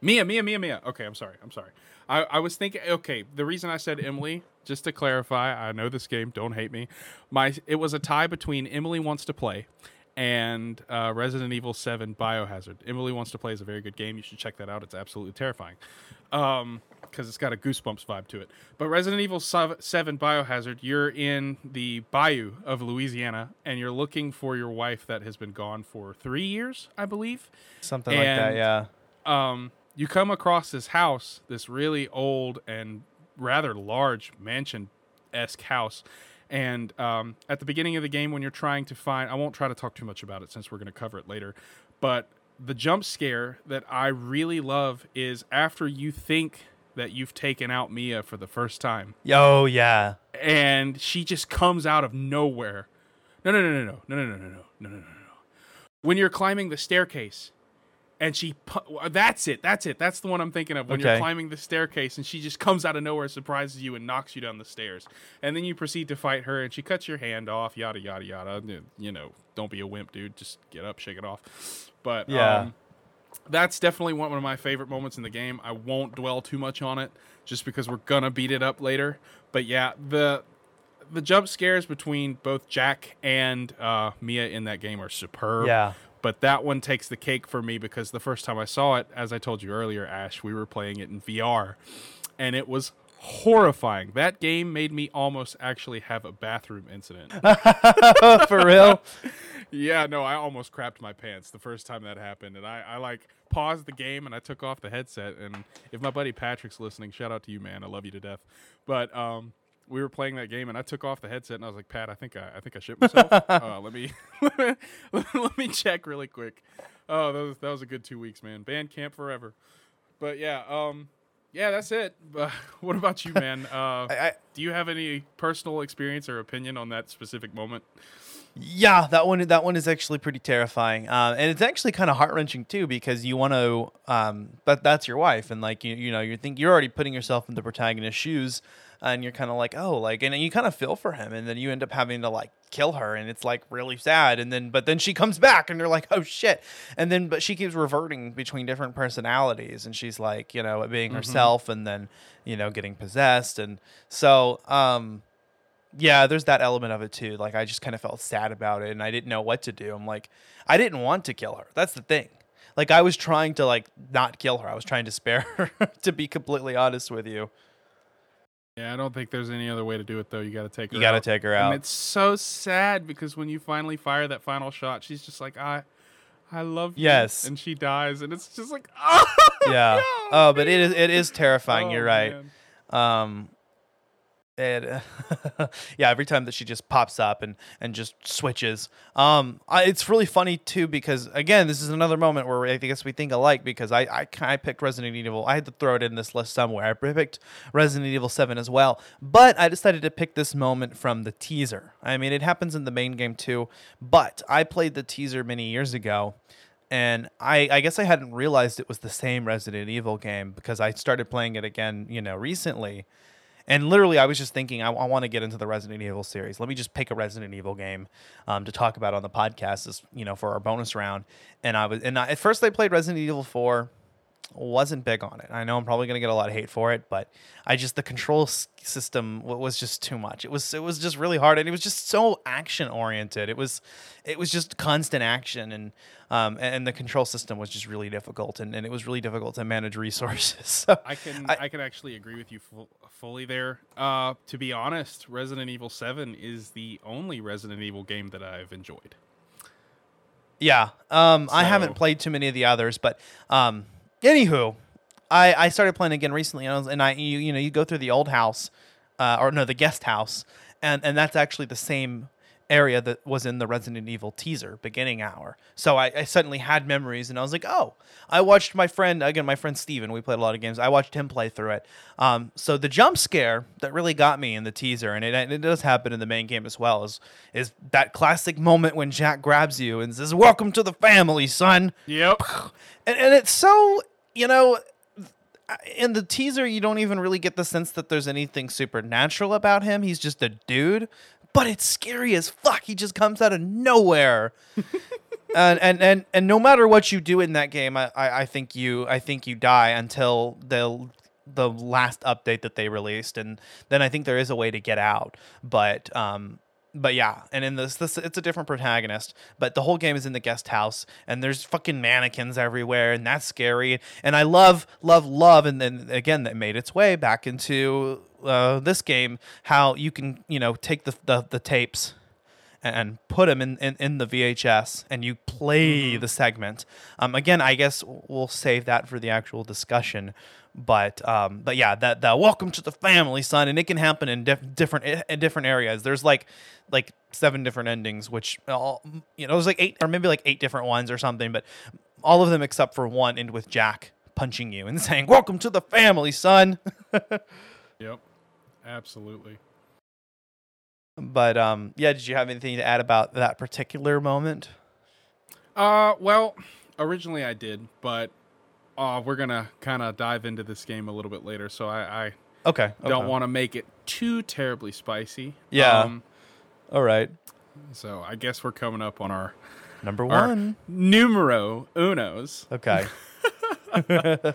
Mia, Mia, Mia, Mia. Okay, I'm sorry. I'm sorry. I, I was thinking. Okay, the reason I said Emily, just to clarify, I know this game. Don't hate me. My it was a tie between Emily Wants to Play and uh, Resident Evil Seven Biohazard. Emily Wants to Play is a very good game. You should check that out. It's absolutely terrifying. Um, because it's got a goosebumps vibe to it. But Resident Evil 7 Biohazard, you're in the bayou of Louisiana and you're looking for your wife that has been gone for three years, I believe Something like that. Yeah. um, you come across this house, this really old and rather large mansion esque house. And um, at the beginning of the game, when you're trying to find, I won't try to talk too much about it since we're going to cover it later. But the jump scare that I really love is after you think that you've taken out Mia for the first time, Oh yeah. and she just comes out of nowhere. No, no, no, no, no, no, no, no, no, no, no, no, no, no. When you're climbing the staircase, and she, pu- that's it, that's it, that's the one I'm thinking of. When you're climbing the staircase, and she just comes out of nowhere, surprises you, and knocks you down the stairs, and then you proceed to fight her, and she cuts your hand off, yada yada yada. You know, don't be a wimp, dude. Just get up, shake it off. But Yeah. um, that's definitely one of my favorite moments in the game. I won't dwell too much on it just because we're gonna beat it up later. But yeah, the the jump scares between both Jack and uh, Mia in that game are superb. Yeah. But that one takes the cake for me because the first time I saw it, as I told you earlier, Ash, we were playing it in VR, and it was horrifying. That game made me almost actually have a bathroom incident. For real. Yeah, no, I almost crapped my pants the first time that happened, and I, I like paused the game and I took off the headset. And if my buddy Patrick's listening, shout out to you, man. I love you to death. But um, we were playing that game, and I took off the headset, and I was like, Pat, I think I, I think I shit myself. uh, let me let me check really quick. Oh, that was that was a good two weeks, man. Band camp forever. But yeah, um, yeah, that's it. But what about you, man? Uh, I, I, do you have any personal experience or opinion on that specific moment? Yeah, that one that one is actually pretty terrifying, uh, and it's actually kind of heart wrenching too because you want to, um, but that's your wife, and like you you know you think you're already putting yourself in the protagonist's shoes, and you're kind of like oh like and you kind of feel for him, and then you end up having to like kill her, and it's like really sad, and then but then she comes back, and you're like oh shit, and then but she keeps reverting between different personalities, and she's like you know being herself, and then you know getting possessed, and so um yeah, there's that element of it too. Like I just kind of felt sad about it and I didn't know what to do. I'm like, I didn't want to kill her. That's the thing. Like I was trying to like not kill her. I was trying to spare her to be completely honest with you. Yeah, I don't think there's any other way to do it though. You got to take her. You got to take her And out. it's so sad because when you finally fire that final shot, she's just like, I, I love you. Yes. and she dies, and it's just like, oh, Yeah. no, Oh, but it man. is it is terrifying. Oh, You're right. man. Um and yeah, every time that she just pops up and and just switches, um, I, it's really funny too because again, this is another moment where I guess we think alike because I I, I picked Resident Evil. I had to throw it in this list somewhere. I picked Resident Evil Seven as well, but I decided to pick this moment from the teaser. I mean, it happens in the main game too, but I played the teaser many years ago and I, I guess I hadn't realized it was the same Resident Evil game because I started playing it again, you know, recently. And literally, I was just thinking, I, I want to get into the Resident Evil series. Let me just pick a Resident Evil game um, to talk about on the podcast, as, you know, for our bonus round. And I was, and I, at first, I played Resident Evil Four. Wasn't big on it. I know I'm probably gonna get a lot of hate for it, but I just the control s- system w- was just too much. It was it was just really hard, and it was just so action oriented. It was it was just constant action, and um and the control system was just really difficult, and, and it was really difficult to manage resources. So I can I- I, can actually agree with you full, fully there. Uh, to be honest, Resident Evil Seven is the only Resident Evil game that I've enjoyed. Yeah. Um, I haven't played too many of the others, but um, anywho, I, I started playing again recently, and I, was, and I you, you know you go through the old house, uh, or no, the guest house, and and that's actually the same area that was in the Resident Evil teaser beginning hour. So I, I suddenly had memories, and I was like, oh, I watched my friend again, my friend Steven, We played a lot of games. I watched him play through it. Um, so the jump scare that really got me in the teaser, and it, and it does happen in the main game as well, is is that classic moment when Jack grabs you and says, "Welcome to the family, son." Yep. and, and it's so you know in the teaser you don't even really get the sense that there's anything supernatural about him. He's just a dude but it's scary as fuck. He just comes out of nowhere. And, and and and no matter what you do in that game I, I i think you i think you die until the the last update that they released. And then i think there is a way to get out. But um but yeah, and in this, this it's a different protagonist, but the whole game is in the guest house, and there's fucking mannequins everywhere, and that's scary. And I love, love, love, and then again, that made its way back into uh, this game. How you can, you know, take the the, the tapes and put them in, in, in the VHS and you play the segment. Um, again, I guess we'll save that for the actual discussion. But um, but yeah, that the welcome to the family, son, and it can happen in diff- different in different areas. There's like like seven different endings, which all you know, there's like eight or maybe like eight different ones or something. But all of them except for one end with Jack punching you and saying, "Welcome to the family, son." Yep. Absolutely. but um, yeah, did you have anything to add about that particular moment? Uh, well, originally I did, but uh, we're gonna kind of dive into this game a little bit later, so I, I Okay, don't okay. want to make it too terribly spicy. Yeah. Um, All right. so I guess we're coming up on our, Number our one. numero unos. Okay.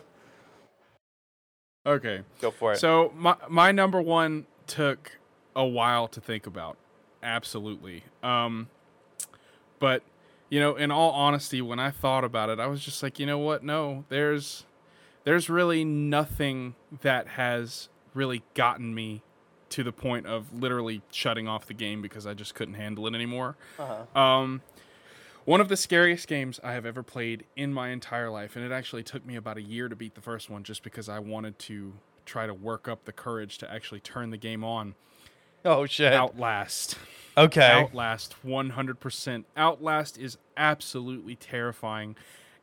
Okay. Go for it. So my my number one took a while to think about. Absolutely. Um but you know, in all honesty, when I thought about it, I was just like, you know what? No, there's there's really nothing that has really gotten me to the point of literally shutting off the game because I just couldn't handle it anymore. Uh-huh. Um One of the scariest games I have ever played in my entire life, and it actually took me about a year to beat the first one just because I wanted to try to work up the courage to actually turn the game on. Oh shit. Outlast. Okay. Outlast 100%. Outlast is absolutely terrifying.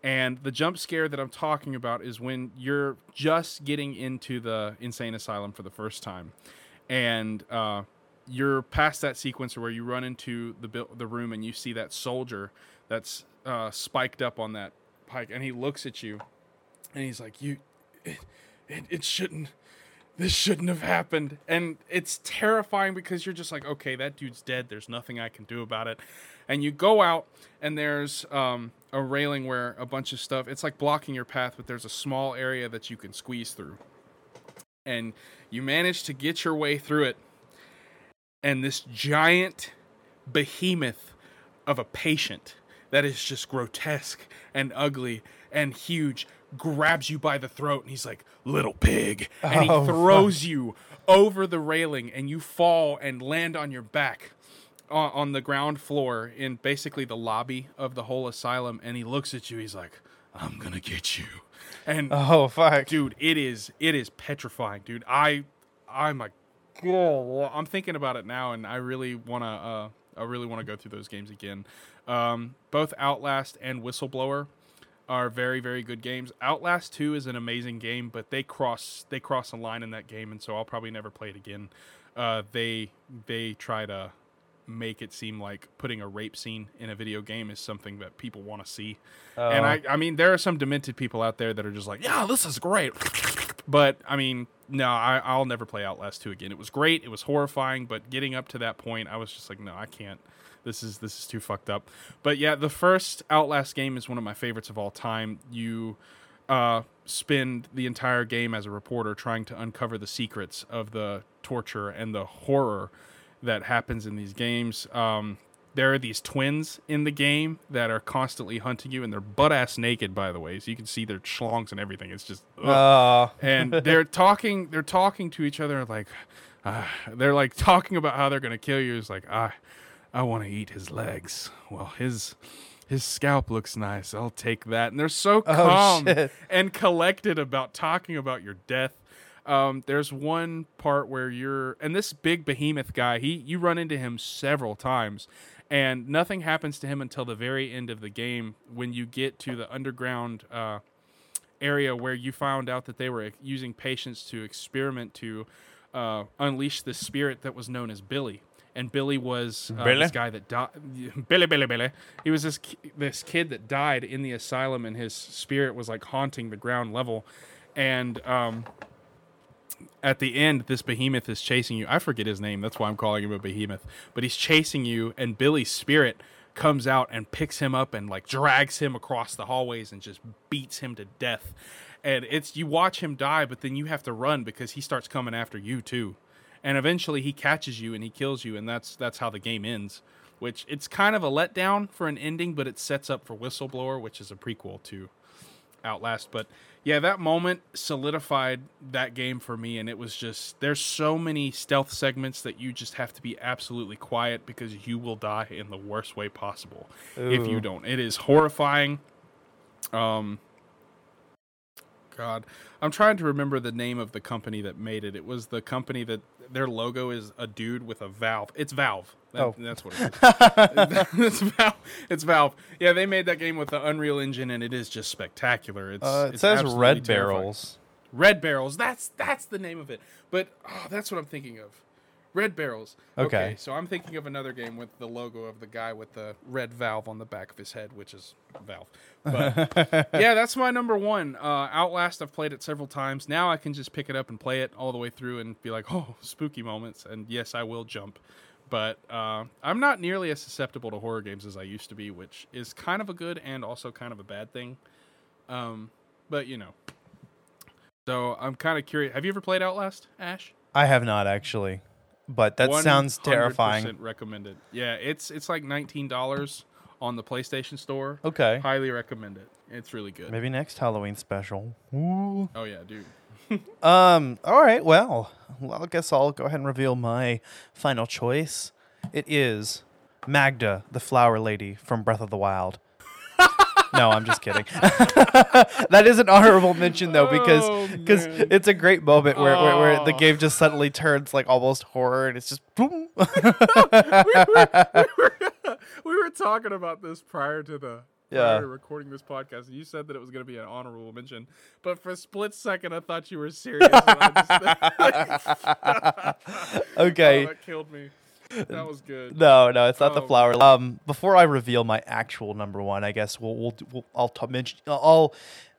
And the jump scare that I'm talking about is when you're just getting into the insane asylum for the first time. And uh, you're past that sequence where you run into the the room and you see that soldier that's uh, spiked up on that pike, and he looks at you, and he's like, "You, it, it, it shouldn't." This shouldn't have happened. And it's terrifying because you're just like, okay, that dude's dead. There's nothing I can do about it. And you go out, and there's um, a railing where a bunch of stuff, it's like blocking your path, but there's a small area that you can squeeze through. And you manage to get your way through it and this giant behemoth of a patient that is just grotesque and ugly and huge grabs you by the throat and he's like little pig and he Oh, throws you over the railing and you fall and land on your back on, on the ground floor in basically the lobby of the whole asylum and he looks at you he's like i'm gonna get you. And Oh fuck. dude it is it is petrifying dude. I i'm like oh, i'm thinking about it now and i really want to uh i really want to go through those games again. Um both outlast and whistleblower are very very good games outlast 2 is an amazing game but they cross they cross a line in that game and so i'll probably never play it again uh they they try to make it seem like putting a rape scene in a video game is something that people want to see. And Oh. I, I mean, there are some demented people out there that are just like, yeah, this is great. But I mean, no, I, I'll never play Outlast 2 again. It was great. It was horrifying, but getting up to that point, I was just like, no, I can't. This is this is too fucked up. But yeah, the first Outlast game is one of my favorites of all time. You uh, spend the entire game as a reporter trying to uncover the secrets of the torture and the horror that happens in these games. Um, there are these twins in the game that are constantly hunting you, and they're butt ass naked, by the way, so you can see their schlongs and everything. It's just. Oh. and they're talking, they're talking to each other like, uh, they're like talking about how they're gonna kill you. It's like, I, I want to eat his legs. Well, his. His scalp looks nice. I'll take that. And they're so Oh, calm shit. and collected about talking about your death. Um, there's one part where you're, and this big behemoth guy, he you run into him several times, and nothing happens to him until the very end of the game when you get to the underground uh, area where you found out that they were using patients to experiment to uh, unleash the spirit that was known as Billy. And Billy was uh, Billy? this guy that died. Billy, Billy, Billy. He was this this kid that died in the asylum, and his spirit was like haunting the ground level. And um, at the end, this behemoth is chasing you. I forget his name. That's why I'm calling him a behemoth. But he's chasing you, and Billy's spirit comes out and picks him up and like drags him across the hallways and just beats him to death. And it's you watch him die, but then you have to run because he starts coming after you too. And eventually he catches you and he kills you, and that's that's how the game ends. Which it's kind of a letdown for an ending, but it sets up for Whistleblower, which is a prequel to Outlast. But yeah, that moment solidified that game for me, and it was just there's so many stealth segments that you just have to be absolutely quiet because you will die in the worst way possible if you don't. It is horrifying. Um, God, I'm trying to remember the name of the company that made it. It was the company that their logo is a dude with a valve. It's Valve. That- Oh. that's what it is. it's Valve. It's Valve. Yeah, they made that game with the Unreal Engine, and it is just spectacular. It's, Uh, it it's says Red terrifying. Barrels. Red Barrels. That's that's the name of it. But oh, that's what I'm thinking of. Red Barrels. Okay. So I'm thinking of another game with the logo of the guy with the red valve on the back of his head, which is Valve. But yeah, that's my number one. Uh, Outlast. I've played it several times. Now I can just pick it up and play it all the way through and be like, oh, spooky moments. And yes, I will jump. But uh, I'm not nearly as susceptible to horror games as I used to be, which is kind of a good and also kind of a bad thing. Um, but you know. So I'm kind of curious. Have you ever played Outlast, Ash? I have not actually, but that sounds 100% terrifying. Recommended. Yeah, it's it's like nineteen dollars on the PlayStation Store. Okay, Highly recommend it. It's really good. maybe next Halloween special. Ooh. Oh yeah, dude. Um. All right. Well, well, I guess I'll go ahead and reveal my final choice. It is Magda, the flower lady from Breath of the Wild. No, I'm just kidding. that is an honorable mention though because Oh, because man. it's a great moment where, where, where the Oh. game just suddenly turns like almost horror and it's just boom. we were talking about this prior to the Yeah. recording this podcast. and You said that it was going to be an honorable mention, but for a split second, I thought you were serious. just- okay. Oh, that killed me. That was good. No, no, it's not the Oh, flower. Um, before I reveal my actual number one, I guess we'll we'll, we'll I'll t- mention I'll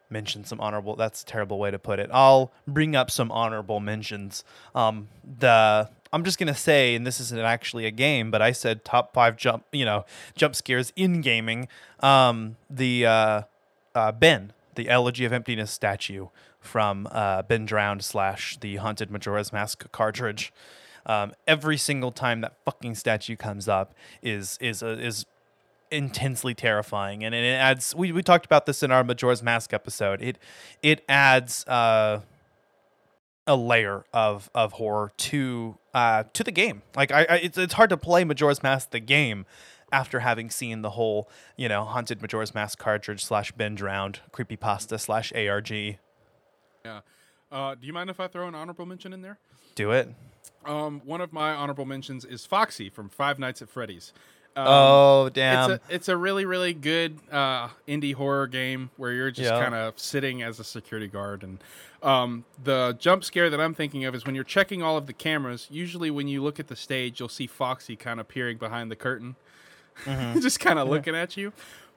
mention some honorable. That's a terrible way to put it. I'll bring up some honorable mentions. Um, the I'm just gonna say, and this isn't actually a game, but I said top five jump, you know, jump scares in gaming. Um, the uh, uh, Ben, the Elegy of Emptiness statue from uh, Ben Drowned slash the Haunted Majora's Mask cartridge. Um, every single time that fucking statue comes up is is uh, is intensely terrifying, and it adds. We, we talked about this in our Majora's Mask episode. It it adds uh, a layer of of horror to uh, to the game. Like I, I it's it's hard to play Majora's Mask the game after having seen the whole you know haunted Majora's Mask cartridge slash Ben Drowned creepypasta slash ARG. Yeah. Uh, do you mind if I throw an honorable mention in there? Do it. Um, one of my honorable mentions is Foxy from Five Nights at Freddy's. Um, oh damn! It's a it's a really really good uh, indie horror game where you're just Yeah. kind of sitting as a security guard and um, the jump scare that I'm thinking of is when you're checking all of the cameras. Usually when you look at the stage, you'll see Foxy kind of peering behind the curtain, just kind of looking at you.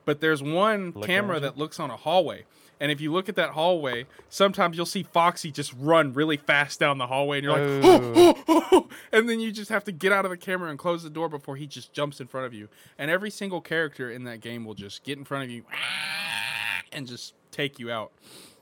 But there's one camera that looks on a hallway. And if you look at that hallway, sometimes you'll see Foxy just run really fast down the hallway, and you're like, Oh. and then you just have to get out of the camera and close the door before he just jumps in front of you. And every single character in that game will just get in front of you and just take you out.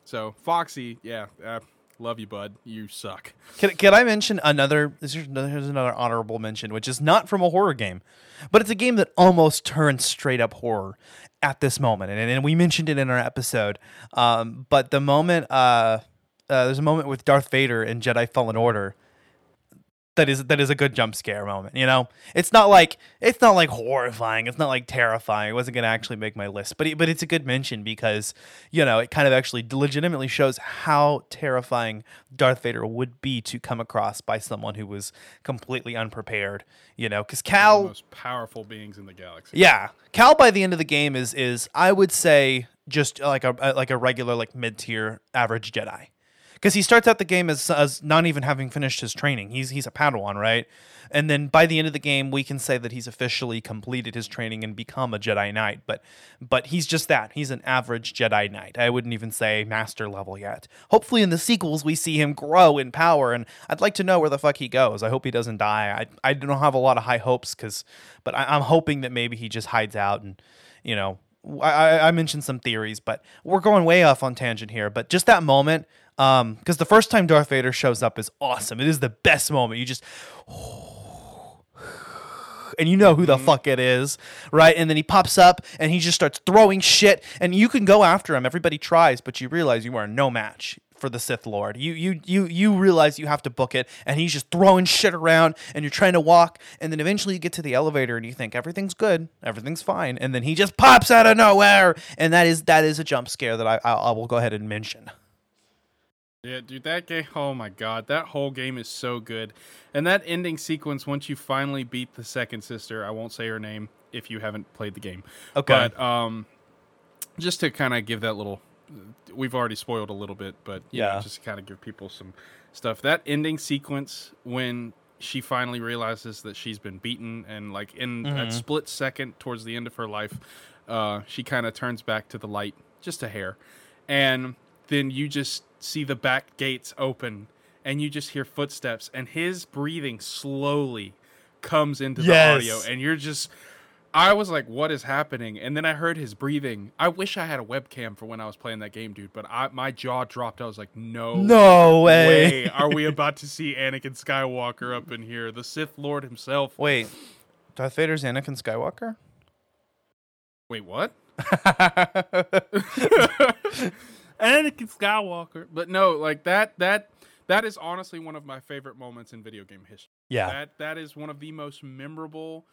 So Foxy, yeah, uh, love you, bud. You suck. Can, can I mention another? Here's another, honorable mention, which is not from a horror game, but it's a game that almost turns straight up horror at this moment, and, and we mentioned it in our episode. Um, but the moment, uh, uh, there's a moment with Darth Vader in Jedi Fallen Order that is that is a good jump scare moment. You know, it's not like it's not like horrifying. It's not like terrifying. It wasn't gonna actually make my list, but it, but it's a good mention because you know it kind of actually legitimately shows how terrifying Darth Vader would be to come across by someone who was completely unprepared. You know, because Cal, The most powerful beings in the galaxy. yeah, Cal by the end of the game is is I would say just like a like a regular like mid tier average Jedi. Because he starts out the game as, as not even having finished his training. He's he's a Padawan, right? And then by the end of the game, we can say that he's officially completed his training and become a Jedi Knight. But but he's just that. He's an average Jedi Knight. I wouldn't even say master level yet. Hopefully, in the sequels, we see him grow in power, and I'd like to know where the fuck he goes. I hope he doesn't die. I I don't have a lot of high hopes, because but I, I'm hoping that maybe he just hides out and you know I, I- I mentioned some theories, but we're going way off on tangent here. But just that moment, um, because the first time Darth Vader shows up is awesome. It is the best moment. You just, and you know who the fuck it is, right? And then he pops up and he just starts throwing shit, and you can go after him. Everybody tries, but you realize you are no match for the Sith Lord. You you you you realize you have to book it, and he's just throwing shit around, and you're trying to walk, and then eventually you get to the elevator, and you think everything's good, everything's fine, and then he just pops out of nowhere, and that is that is a jump scare that I I, I will go ahead and mention. Yeah, dude, that game. Oh my god, that whole game is so good, and that ending sequence once you finally beat the second sister. I won't say her name if you haven't played the game. Okay. But um, just to kind of give that little, we've already spoiled a little bit, but you know, Yeah. just to kind of give people some stuff. That ending sequence when she finally realizes that she's been beaten, and like in Mm-hmm. a split second towards the end of her life, uh, she kind of turns back to the light, just a hair, and then you just see the back gates open, and you just hear footsteps, and his breathing slowly comes into the audio, and you're just. I was like, "What is happening?" And then I heard his breathing. I wish I had a webcam for when I was playing that game, dude. But I, my jaw dropped. I was like, "No, No way. way are we about to see Anakin Skywalker up in here, the Sith Lord himself?" Wait, Darth Vader's Anakin Skywalker? Wait, what? Anakin Skywalker. But no, like that that that is honestly one of my favorite moments in video game history. Yeah. That that is one of the most memorable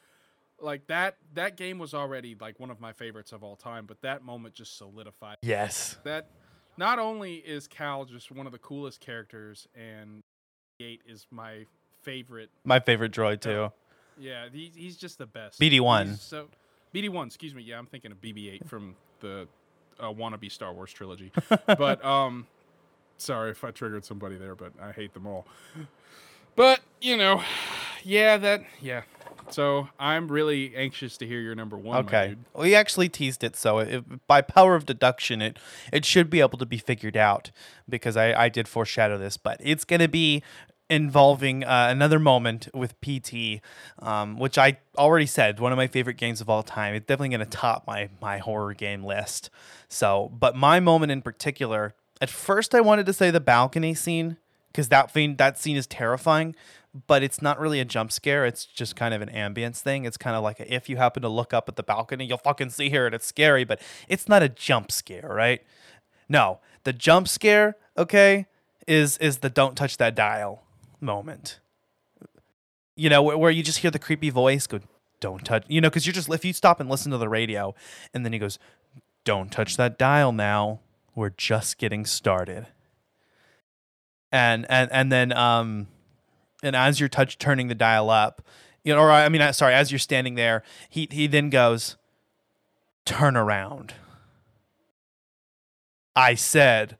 like that that game was already like one of my favorites of all time, but that moment just solidified Yes. that not only is Cal just one of the coolest characters and Gate is my favorite. My favorite droid too. Yeah, he, he's just the best. BD1. He's So BD1, excuse me. Yeah, I'm thinking of BB8 from the uh, wannabe Star Wars trilogy. but um sorry if I triggered somebody there, but I hate them all. But, you know, yeah, that yeah. So I'm really anxious to hear your number one. Okay. We actually teased it, so it, by power of deduction, it it should be able to be figured out because I, I did foreshadow this, but it's going to be involving uh, another moment with PT, um, which I already said one of my favorite games of all time. It's definitely going to top my my horror game list. So, but my moment in particular, at first I wanted to say the balcony scene because that thing that scene is terrifying but it's not really a jump scare. It's just kind of an ambience thing. It's kind of like if you happen to look up at the balcony you'll fucking see her and it's scary but it's not a jump scare right? No. The jump scare okay is is the don't touch that dial moment. You know where, where you just hear the creepy voice go don't touch you know because you're just if you stop and listen to the radio and then he goes don't touch that dial now. We're just getting started. And and and then um and as you're touch turning the dial up you know or i mean uh, sorry as you're standing there he he then goes turn around. I said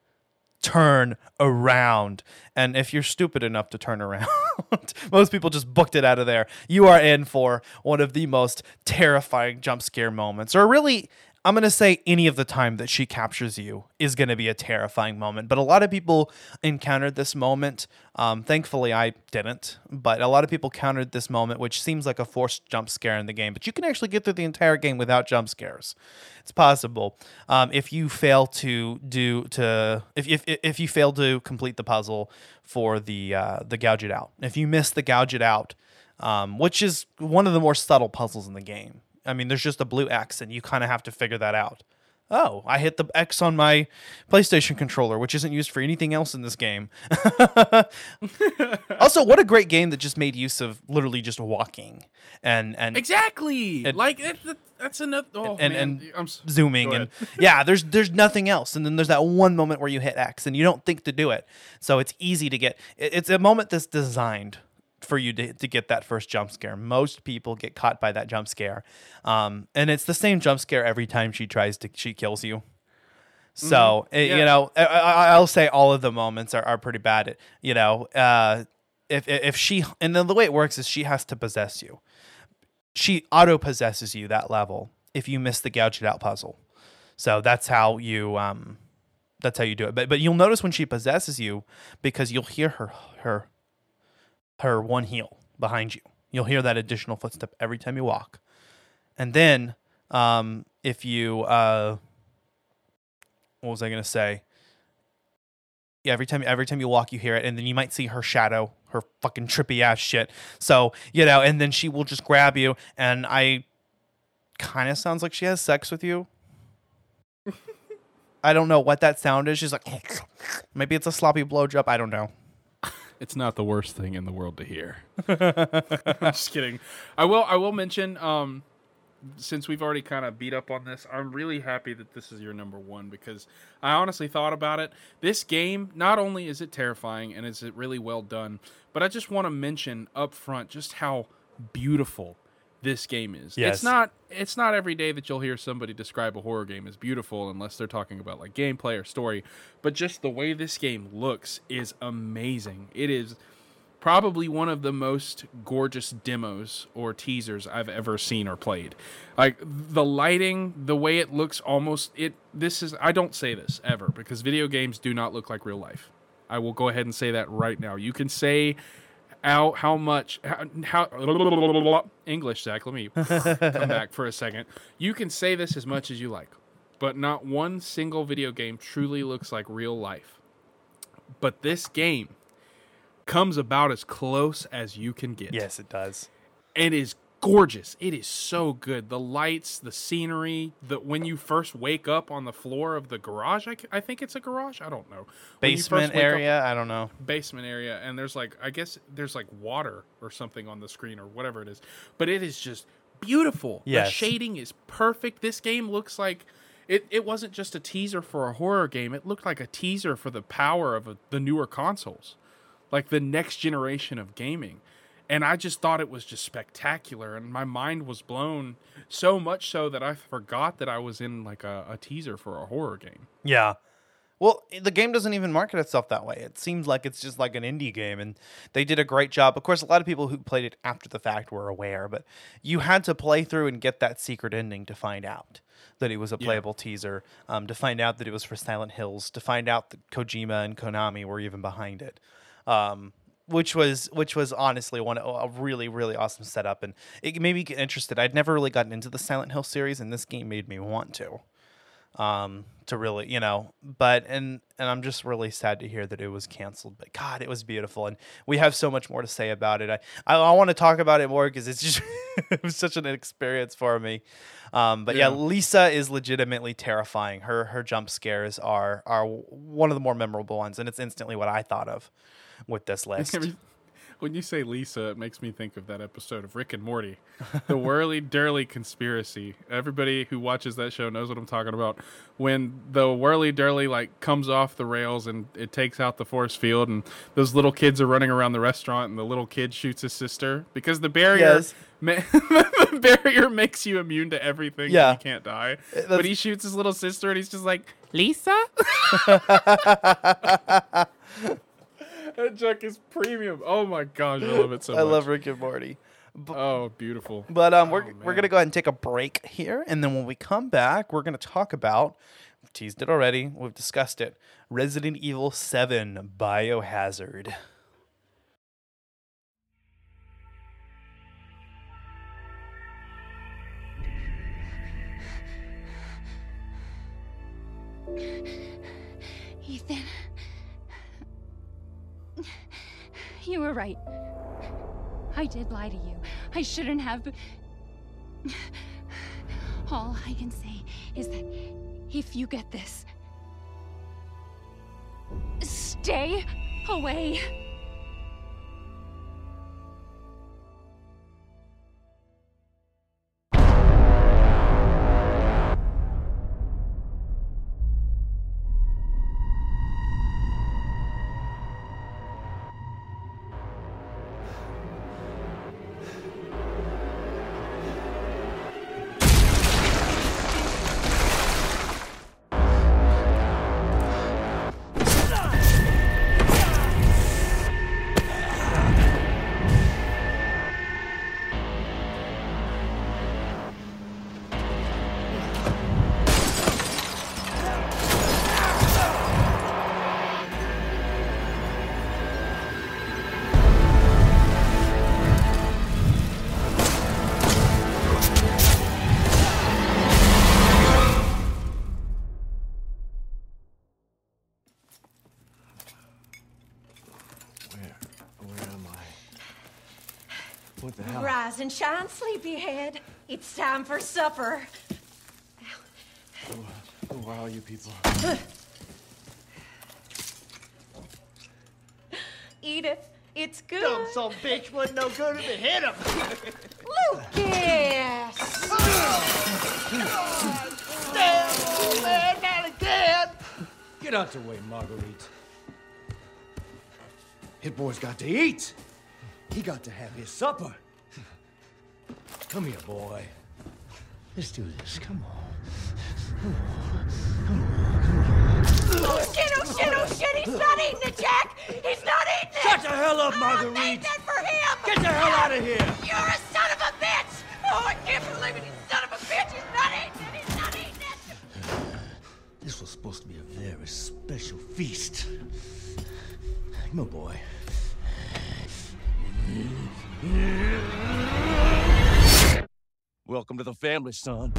turn around. And if you're stupid enough to turn around most people just booked it out of there. You are in for one of the most terrifying jump scare moments or really I'm going to say any of the time that she captures you is going to be a terrifying moment. But a lot of people encountered this moment. Um, thankfully, I didn't. But a lot of people countered this moment, which seems like a forced jump scare in the game. But you can actually get through the entire game without jump scares. It's possible um, if you fail to do to if, if if you fail to complete the puzzle for the uh, the gouge it out. If you miss the gouge it out, um, which is one of the more subtle puzzles in the game. I mean, there's just a blue X, and you kind of have to figure that out. Oh, I hit the X on my PlayStation controller, which isn't used for anything else in this game. also, what a great game that just made use of literally just walking and and Exactly. And- like that, that, that's another. Oh and- man, and I'm s- zooming and yeah there's there's nothing else and then there's that one moment where you hit x and you don't think to do it so it's easy to get it- it's a moment that's designed for you to, to get that first jump scare most people get caught by that jump scare um, and it's the same jump scare every time she tries to she kills you so it- Yeah. you know I, I, i'll say all of the moments are, are pretty bad at you know uh, if, if she and then the way it works is she has to possess you she auto possesses you that level if you miss the gouge it out puzzle. So that's how you um that's how you do it. But but you'll notice when she possesses you because you'll hear her her her one heel behind you. You'll hear that additional footstep every time you walk. And then um if you uh what was I gonna say? Yeah, every time every time you walk you hear it, and then you might see her shadow, her fucking trippy ass shit. So, you know, and then she will just grab you and I kind of sounds like she has sex with you. I don't know what that sound is. She's like, maybe it's a sloppy blowjob. I don't know. It's not the worst thing in the world to hear. I'm just kidding. I will. I will mention. Um, since we've already kind of beat up on this, I'm really happy that this is your number one because I honestly thought about it. This game, not only is it terrifying and is it really well done, but I just want to mention up front just how beautiful this game is. Yes. It's not it's not every day that you'll hear somebody describe a horror game as beautiful unless they're talking about like gameplay or story, but just the way this game looks is amazing. It is probably one of the most gorgeous demos or teasers I've ever seen or played. Like the lighting, the way it looks almost it this is I don't say this ever because video games do not look like real life. I will go ahead and say that right now. You can say how how much how, how English Zach, let me come back for a second. You can say this as much as you like, but not one single video game truly looks like real life. But this game comes about as close as you can get. Yes, it does. It is gorgeous. It is so good. The lights, the scenery, the when you first wake up on the floor of the garage, I, I think it's a garage. I don't know. When you first Basement wake up- area. I don't know. basement area and there's like I guess there's like water or something on the screen or whatever it is. But it is just beautiful. Yes. The shading is perfect. This game looks like it, it wasn't just a teaser for a horror game. It looked like a teaser for the power of a, the newer consoles, like the next generation of gaming. And I just thought it was just spectacular, and my mind was blown so much so that I forgot that I was in like a, a teaser for a horror game. Yeah. Well, the game doesn't even market itself that way. It seems like it's just like an indie game, and they did a great job. Of course, a lot of people who played it after the fact were aware, but you had to play through and get that secret ending to find out that it was a playable teaser, um, to find out that it was for Silent Hills, to find out that Kojima and Konami were even behind it. Um, which was which was honestly one a really really awesome setup, and it made me get interested. I'd never really gotten into the Silent Hill series, and this game made me want to um to really you know but and and i'm just really sad to hear that it was canceled but god it was beautiful and we have so much more to say about it i i, I want to talk about it more because it's just it was such an experience for me um but yeah. Yeah. lisa is legitimately terrifying her her jump scares are are one of the more memorable ones and it's instantly what i thought of with this list when you say Lisa, it makes me think of that episode of Rick and Morty, the Whirly Dirly conspiracy. Everybody who watches that show knows what I'm talking about. When the Whirly Dirly like comes off the rails and it takes out the force field, and those little kids are running around the restaurant, and the little kid shoots his sister because the barrier. Yes. Ma- the barrier makes you immune to everything. Yeah. you can't die. Eh, that's- But he shoots his little sister, and he's just like Lisa. That joke is premium. Oh my gosh, I love it so much. i love rick and morty Oh, beautiful. But um, we're Oh, we're gonna go ahead and take a break here, and then when we come back, we're gonna talk about. We've teased it already. We've discussed it. Resident Evil Seven Biohazard. Ethan. You were right. I did lie to you. I shouldn't have. All I can say is that if you get this, stay away. Rise and shine, sleepyhead. It's time for supper. Who are all you people? Eat it. It's good. Dumb some bitch wasn't no good if it hit him. Lucas! Damn, old man, not again. Get out the way, Marguerite. Hit boy's got to eat. He got to have his supper. Come here, boy. Let's do this. Come on. come on come on Oh shit, oh shit, oh shit, he's not eating it, Jack! He's not eating it! Shut the hell up, oh, I Marguerite! made that for him! Get the hell out of here! You're a son of a bitch! Oh, I can't believe it, you son of a bitch! He's not eating it! He's not eating it! This was supposed to be a very special feast. Come on, boy. Welcome to the family, son.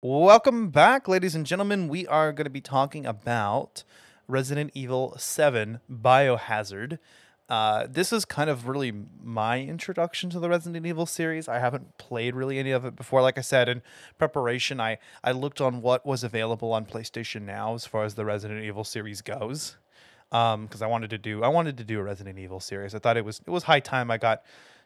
Welcome back, ladies and gentlemen. We are going to be talking about Resident Evil 7 Biohazard. Uh, this is kind of really my introduction to the Resident Evil series. I haven't played really any of it before. Like I said, in preparation, I, I looked on what was available on PlayStation Now as far as the Resident Evil series goes. Because I wanted to do I wanted to do a Resident Evil series. I thought it was it was high time I got,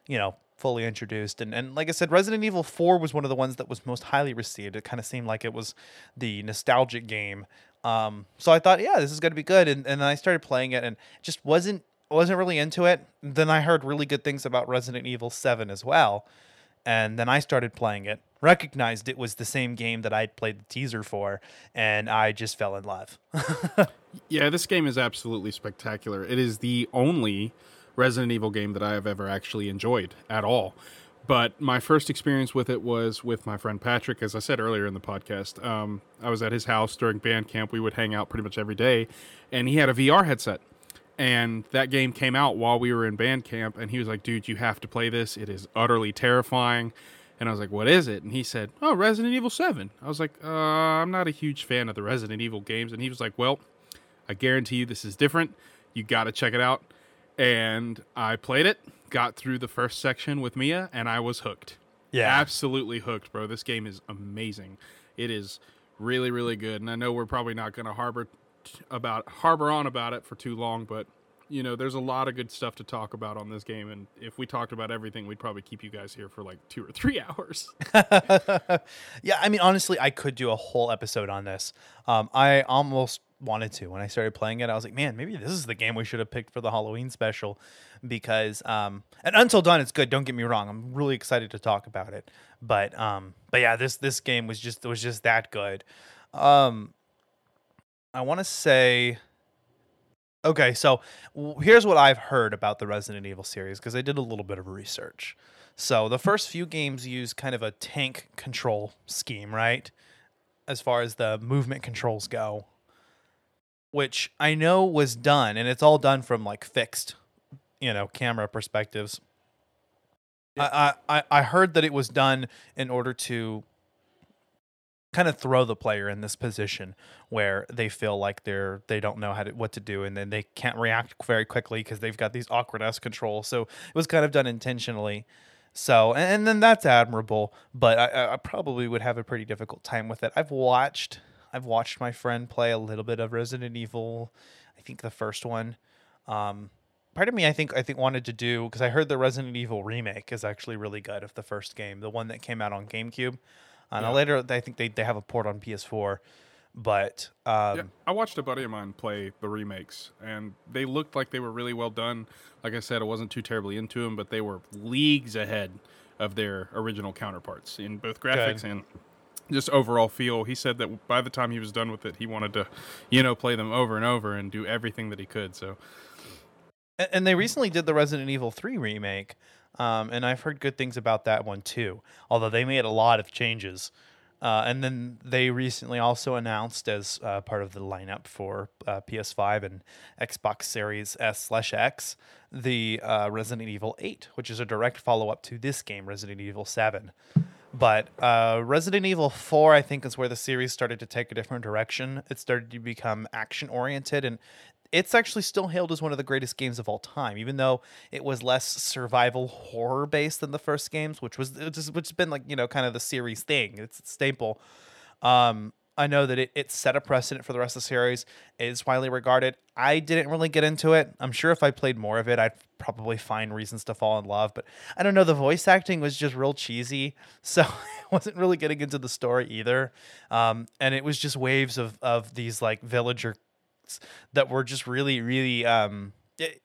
you know, fully introduced. And and like I said, Resident Evil 4 was one of the ones that was most highly received. It kind of seemed like it was the nostalgic game. Um, so I thought, yeah, this is gonna be good. And and then I started playing it and just wasn't wasn't really into it. Then I heard really good things about Resident Evil 7 as well. And then I started playing it, recognized it was the same game that I'd played the teaser for, and I just fell in love. Yeah, this game is absolutely spectacular. It is the only Resident Evil game that I have ever actually enjoyed at all. But my first experience with it was with my friend Patrick, as I said earlier in the podcast. Um, I was at his house during band camp. We would hang out pretty much every day, and he had a VR headset. And that game came out while we were in band camp, and he was like, "Dude, you have to play this. It is utterly terrifying." And I was like, "What is it?" And he said, "Oh, Resident Evil 7." I was like, uh, "I'm not a huge fan of the Resident Evil games." And he was like, "Well, I guarantee you this is different. You got to check it out." And I played it, got through the first section with Mia, and I was hooked. Yeah. absolutely hooked, bro. This game is amazing. It is really, really good. And I know we're probably not going to harbor about harbor on about it for too long, but you know, there's a lot of good stuff to talk about on this game. And if we talked about everything, we'd probably keep you guys here for like two or three hours. yeah, I mean, honestly, I could do a whole episode on this. Um, I almost wanted to when I started playing it. I was like, man, maybe this is the game we should have picked for the Halloween special because, um, and Until Dawn it's good. Don't get me wrong. I'm really excited to talk about it. But, um, but yeah, this this game was just was just that good. Um, I want to say. Okay, so here's what I've heard about the Resident Evil series because I did a little bit of research. So the first few games use kind of a tank control scheme, right? As far as the movement controls go, which I know was done, and it's all done from like fixed, you know, camera perspectives. I, I I- I heard that it was done in order to kind of throw the player in this position where they feel like they're they don't know how to what to do and then they can't react very quickly because they've got these awkward ass controls. So it was kind of done intentionally. So and, and then that's admirable but I- I, probably would have a pretty difficult time with it. I've watched i've watched my friend play a little bit of resident evil i think the first one. Um part of me i think i think wanted to do because i heard the resident evil remake is actually really good of the first game the one that came out on gamecube uh, now Yeah. later i think they, they have a port on ps4 but um Yeah, I watched a buddy of mine play the remakes, and they looked like they were really well done. Like I said, I wasn't too terribly into them, but they were leagues ahead of their original counterparts in both graphics Good. and just overall feel. He said that by the time he was done with it, he wanted to, you know, play them over and over and do everything that he could. So And, and they recently did the Resident Evil 3 remake, um, and I've heard good things about that one too. Although they made a lot of changes, uh, and then they recently also announced as uh, part of the lineup for uh, PS5 and Xbox Series S slash X the uh, Resident Evil 8, which is a direct follow up to this game, Resident Evil 7. But uh, Resident Evil 4, I think, is where the series started to take a different direction. It started to become action oriented, and it's actually still hailed as one of the greatest games of all time, even though it was less survival horror based than the first games, which was has which has been like you know kind of the series thing. It's a staple. Um, I know that it, it set a precedent for the rest of the series. It is widely regarded. I didn't really get into it. I'm sure if I played more of it, I'd probably find reasons to fall in love. But I don't know. The voice acting was just real cheesy, so I wasn't really getting into the story either. Um, and it was just waves of of these like villager that were just really, really. Um, it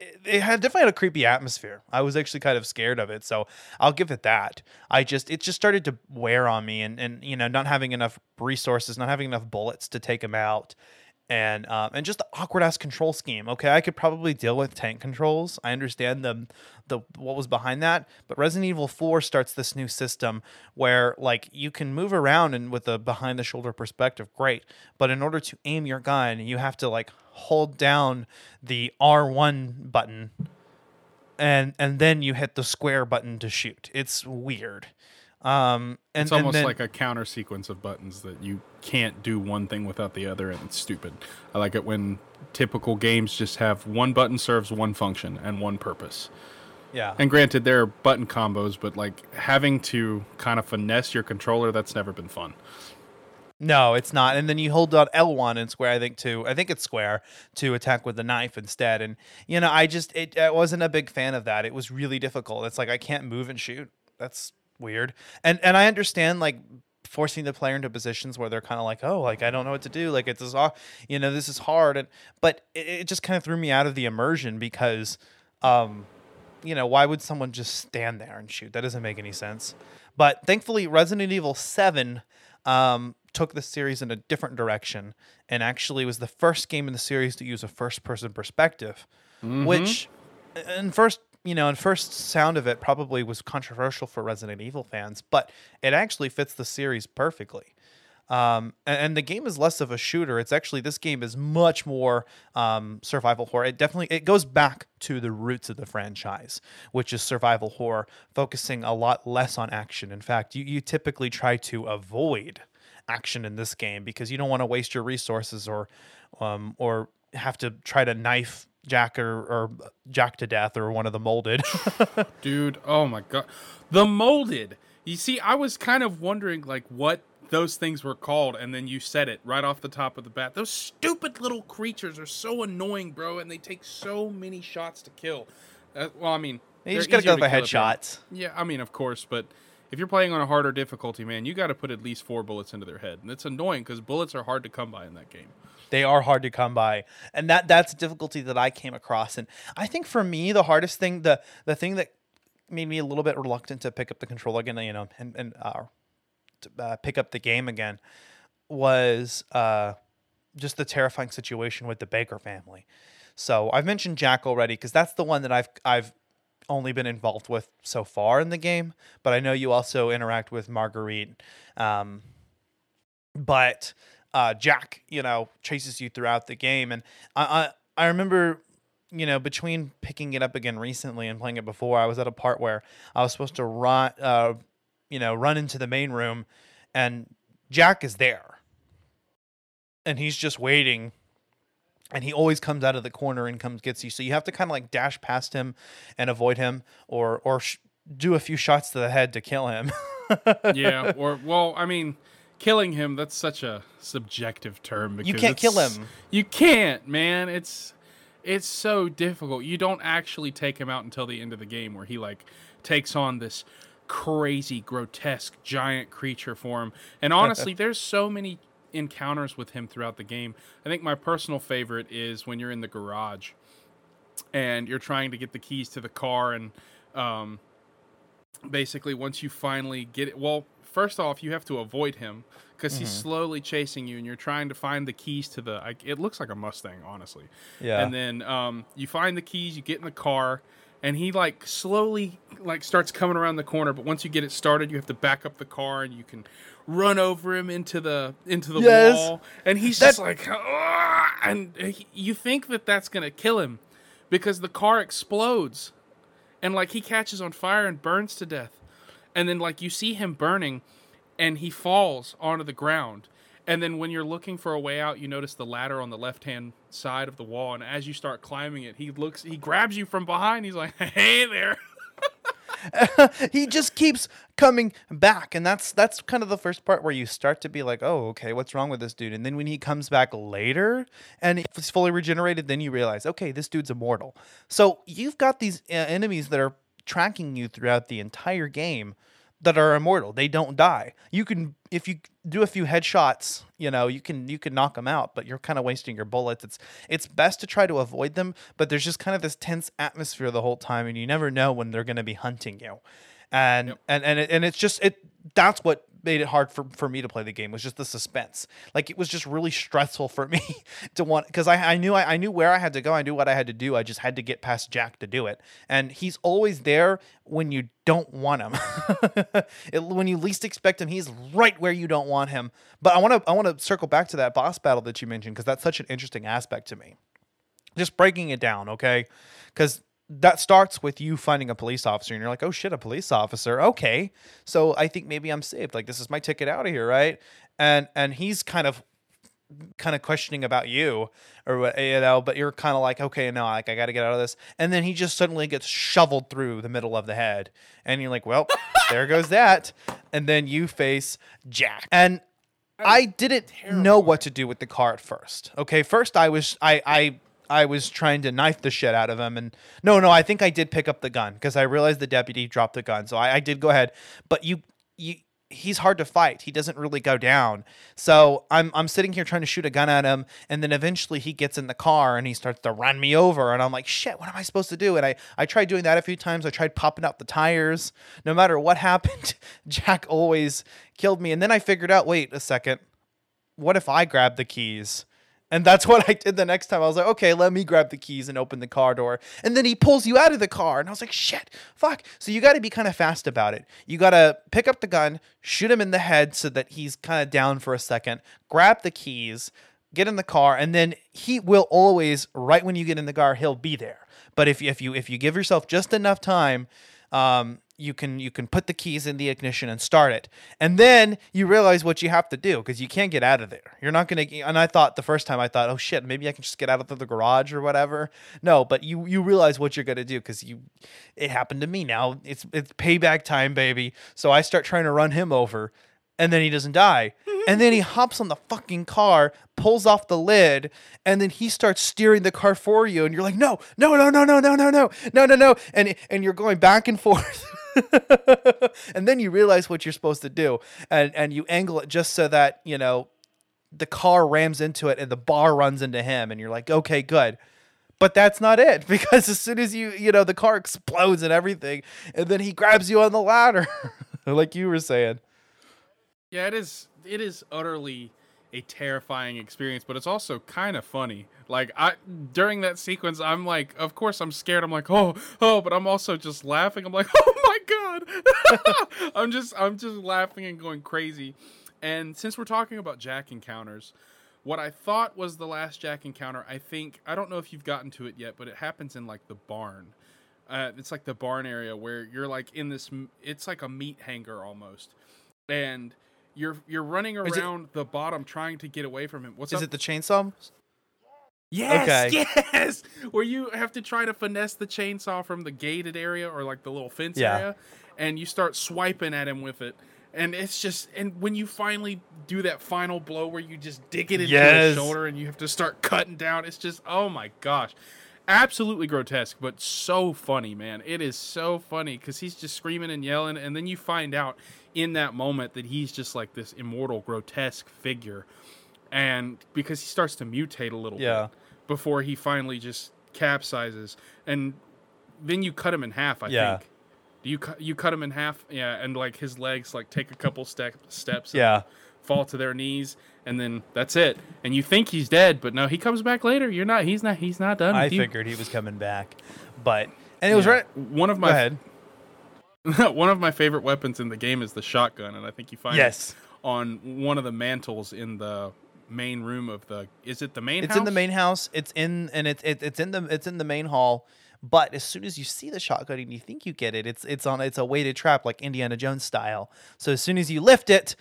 it had definitely had a creepy atmosphere. I was actually kind of scared of it, so I'll give it that. I just it just started to wear on me, and and you know not having enough resources, not having enough bullets to take him out, and um, and just the awkward ass control scheme. Okay, I could probably deal with tank controls. I understand the the what was behind that, but Resident Evil Four starts this new system where like you can move around and with a behind the shoulder perspective, great. But in order to aim your gun, you have to like hold down the R one button and and then you hit the square button to shoot. It's weird. Um, and It's and almost then- like a counter sequence of buttons that you can't do one thing without the other, and it's stupid. I like it when typical games just have one button serves one function and one purpose. yeah. And granted, there are button combos, but like having to kind of finesse your controller, that's never been fun. No, it's not. And then you hold down L1 and square, I think, to I think it's square to attack with the knife instead. And you know, I just it, I wasn't a big fan of that. It was really difficult. It's like I can't move and shoot. That's weird. And and I understand like forcing the player into positions where they're kind of like, oh, like I don't know what to do. Like it's this, aw- you know, this is hard. And but it, it just kind of threw me out of the immersion because, um, you know, why would someone just stand there and shoot? That doesn't make any sense. But thankfully, Resident Evil 7 um, took the series in a different direction and actually was the first game in the series to use a first person perspective, which, in first, you know, and first sound of it, probably was controversial for Resident Evil fans, but it actually fits the series perfectly um, and, and the game is less of a shooter. It's actually this game is much more um, survival horror. It definitely it goes back to the roots of the franchise, which is survival horror, focusing a lot less on action. In fact, you, you typically try to avoid action in this game because you don't want to waste your resources or um, or have to try to knife Jack or, or Jack to death or one of the molded. Dude, oh my god. The molded. You see, I was kind of wondering like what those things were called, and then you said it right off the top of the bat. Those stupid little creatures are so annoying, bro, and they take so many shots to kill. Uh, well, I mean, you just gotta go for to kill if you're- headshots. Yeah, I mean, of course, but if you're playing on a harder difficulty, man, you got to put at least four bullets into their head, and it's annoying because bullets are hard to come by in that game. they are hard to come by. And that that's a difficulty that i came across. And i think for me the hardest thing the the thing that made me a little bit reluctant to pick up the controller again you know and and uh, to, uh, pick up the game again was uh just the terrifying situation with the baker family. So i've mentioned jack already because that's the one that i've i've only been involved with so far in the game but i know you also interact with marguerite um but uh, Jack, you know, chases you throughout the game, and I, I I remember, you know, between picking it up again recently and playing it before, I was at a part where I was supposed to run, uh, you know, run into the main room, and Jack is there, and he's just waiting. And he always comes out of the corner and comes gets you. So you have to kind of like dash past him and avoid him, or or sh- do a few shots to the head to kill him. yeah, or well, I mean, killing him that's such a subjective term because you can't kill him. You can't, man. It's it's so difficult. You don't actually take him out until the end of the game where he like takes on this crazy grotesque giant creature form. And honestly, there's so many encounters with him throughout the game. I think my personal favorite is when you're in the garage and you're trying to get the keys to the car and um basically once you finally get it well first off you have to avoid him because he's slowly chasing you and you're trying to find the keys to the I, it looks like a mustang honestly Yeah. and then um you find the keys you get in the car and he like slowly like starts coming around the corner but once you get it started you have to back up the car and you can run over him into the into the Yes. wall. And he's That- just like and he, you think that that's gonna kill him because the car explodes. And like he catches on fire and burns to death. And then like you see him burning and he falls onto the ground. And then when you're looking for a way out you notice the ladder on the left hand side of the wall. And as you start climbing it he looks he grabs you from behind. He's like hey there he just keeps coming back. And that's that's kind of the first part where you start to be like oh okay what's wrong with this dude? And then when he comes back later and he's fully regenerated then you realize okay this dude's immortal. So you've got these uh, enemies that are tracking you throughout the entire game that are immortal. They don't die. You can if you do a few headshots you know you can you can knock them out but you're kind of wasting your bullets. It's it's best to try to avoid them but there's just kind of this tense atmosphere the whole time and you never know when they're going to be hunting you. And and and it, and it's just it that's what made it hard for, for me to play the game was just the suspense. Like it was just really stressful for me to want because I, I knew I, I knew where i had to go. I knew what i had to do. I just had to get past jack to do it. And he's always there when you don't want him. It, when you least expect him he's right where you don't want him. But i want to i want to circle back to that boss battle that you mentioned because that's such an interesting aspect to me. Just breaking it down, okay? Because that starts with you finding a police officer and you're like, oh shit, a police officer. Okay. So I think maybe I'm saved. Like this is my ticket out of here, right? And and he's kind of kind of questioning about you or what you know, but you're kind of like, okay, no, like I got to get out of this. And then he just suddenly gets shoveled through the middle of the head, and you're like, well, there goes that. And then you face Jack, and I didn't know what to do with the car at first. Okay, first I was I I. I was trying to knife the shit out of him, and no, no, I think I did pick up the gun because I realized the deputy dropped the gun, so I, I did go ahead. But you, you, he's hard to fight. He doesn't really go down. So I'm I'm sitting here trying to shoot a gun at him, and then eventually he gets in the car and he starts to run me over, and I'm like, shit, what am I supposed to do? And I I tried doing that a few times. I tried popping out the tires. No matter what happened, Jack always killed me. And then I figured out, wait a second, what if I grab the keys? And that's what I did the next time. I was like, okay, let me grab the keys and open the car door. And then he pulls you out of the car. And I was like, shit, fuck. So you got to be kind of fast about it. You got to pick up the gun, shoot him in the head so that he's kind of down for a second, grab the keys, get in the car, and then he will always, right when you get in the car, he'll be there. But if, if you if you give yourself just enough time, um, you can you can put the keys in the ignition and start it and then you realize what you have to do because you can't get out of there you're not gonna and i thought the first time i thought oh shit maybe i can just get out of the garage or whatever no but you you realize what you're gonna do because you it happened to me now it's it's payback time baby so i start trying to run him over and then he doesn't die. and then he hops on the fucking car, pulls off the lid, and then he starts steering the car for you. And you're like, no, no, no, no, no, no, no, no, no, no, no. And and you're going back and forth. and then you realize what you're supposed to do. And and you angle it just so that, you know, the car rams into it and the bar runs into him. And you're like, okay, good. But that's not it because as soon as you, you know, the car explodes and everything, and then he grabs you on the ladder, like you were saying. Yeah, it is. It is utterly a terrifying experience, but it's also kind of funny. Like I during that sequence, I'm like, of course I'm scared. I'm like, oh, oh, but I'm also just laughing. I'm like, oh my god. I'm just, I'm just laughing and going crazy. And since we're talking about Jack encounters, what I thought was the last Jack encounter, I think I don't know if you've gotten to it yet, but it happens in like the barn. Uh, it's like the barn area where you're like in this. It's like a meat hanger almost, and you're you're running Is it- around the bottom trying to get away from him. What's Is up? it the chainsaw? Yes, Okay. yes. Where you have to try to finesse the chainsaw from the gated area or like the little fence Yeah. area, and you start swiping at him with it. And it's just, and when you finally do that final blow where you just dig it into Yes. his shoulder and you have to start cutting down, it's just, oh my gosh. Absolutely grotesque, but so funny, man. It is so funny because he's just screaming and yelling, and then you find out in that moment that he's just like this immortal, grotesque figure and because he starts to mutate a little Yeah. bit before he finally just capsizes and then you cut him in half i Yeah. think do you cut you cut him in half yeah and like his legs like take a couple step steps and Yeah. fall to their knees and then that's it and you think he's dead but no he comes back later you're not he's not he's not done I with you. figured he was coming back, but and it was Yeah. right. one of Go my ahead. one of my favorite weapons in the game is the shotgun and i think you find Yes. it on one of the mantles in the main room of the is it the main It's house? in the main house. It's in and it's it, it's in the it's in the main hall. But as soon as you see the shotgun and you think you get it, it's it's on it's a weighted trap like Indiana Jones style. So as soon as you lift it,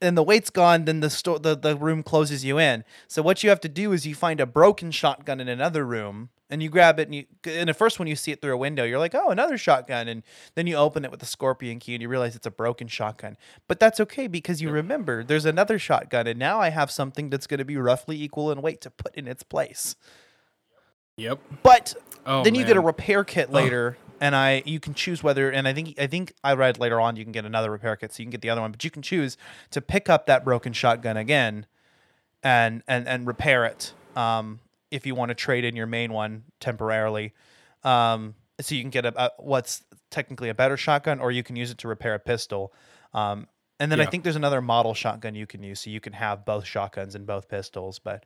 and the weight's gone, then the store the, the room closes you in. So what you have to do is you find a broken shotgun in another room and you grab it and you and at first one you see it through a window, you're like, oh, another shotgun, and then you open it with a scorpion key and you realize it's a broken shotgun. But that's okay because you remember there's another shotgun, and now I have something that's going to be roughly equal in weight to put in its place. yep But Oh, then you get a repair kit later, and I you can choose whether and I think I think I read later on you can get another repair kit, so you can get the other one, but you can choose to pick up that broken shotgun again, and and and repair it. Um, if you want to trade in your main one temporarily, um, so you can get a, a what's technically a better shotgun, or you can use it to repair a pistol. Um, and then I think there's another model shotgun you can use, so you can have both shotguns and both pistols. But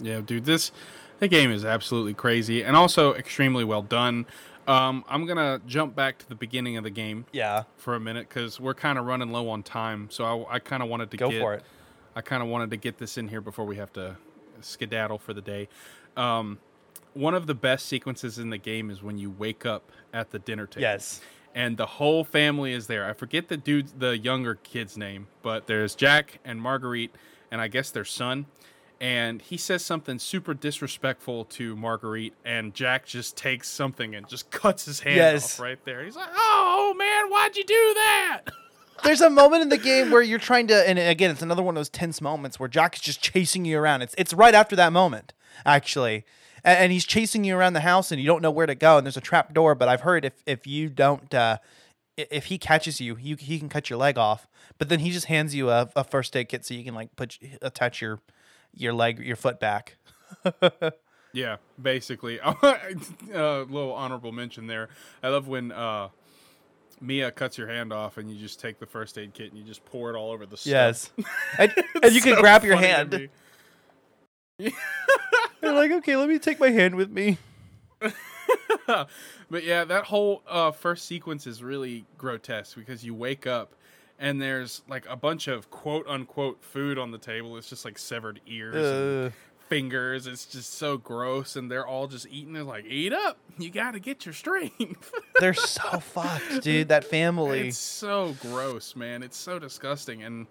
Yeah, dude, this the game is absolutely crazy and also extremely well done. Um, I'm gonna jump back to the beginning of the game yeah, for a minute because we're kind of running low on time. So I, I kind of wanted to go get, for it. I kind of wanted to get this in here before we have to skedaddle for the day. Um, one of the best sequences in the game is when you wake up at the dinner table. Yes. And the whole family is there. I forget the dude, the younger kid's name, but there's Jack and Marguerite, and I guess their son. And he says something super disrespectful to Marguerite, and Jack just takes something and just cuts his hand Yes. off right there. He's like, "Oh man, why'd you do that?" There's a moment in the game where you're trying to, and again, it's another one of those tense moments where Jack is just chasing you around. It's it's right after that moment, actually, and, and he's chasing you around the house, and you don't know where to go, and there's a trap door. But I've heard if if you don't, uh, if he catches you, you he can cut your leg off. But then he just hands you a, a first aid kit so you can like put attach your your leg your foot back. Yeah, basically. a little honorable mention there. I love when uh, Mia cuts your hand off and you just take the first aid kit and you just pour it all over the stuff. Yes, and, and you can grab your hand. You're like, okay, let me take my hand with me. but yeah, that whole uh, first sequence is really grotesque because you wake up and there's like a bunch of quote unquote food on the table. It's just like severed ears and Uh, fingers. It's just so gross, and they're all just eating. They're like, "Eat up! You got to get your strength." they're so fucked, dude. That family. it's so gross, man. It's so disgusting, and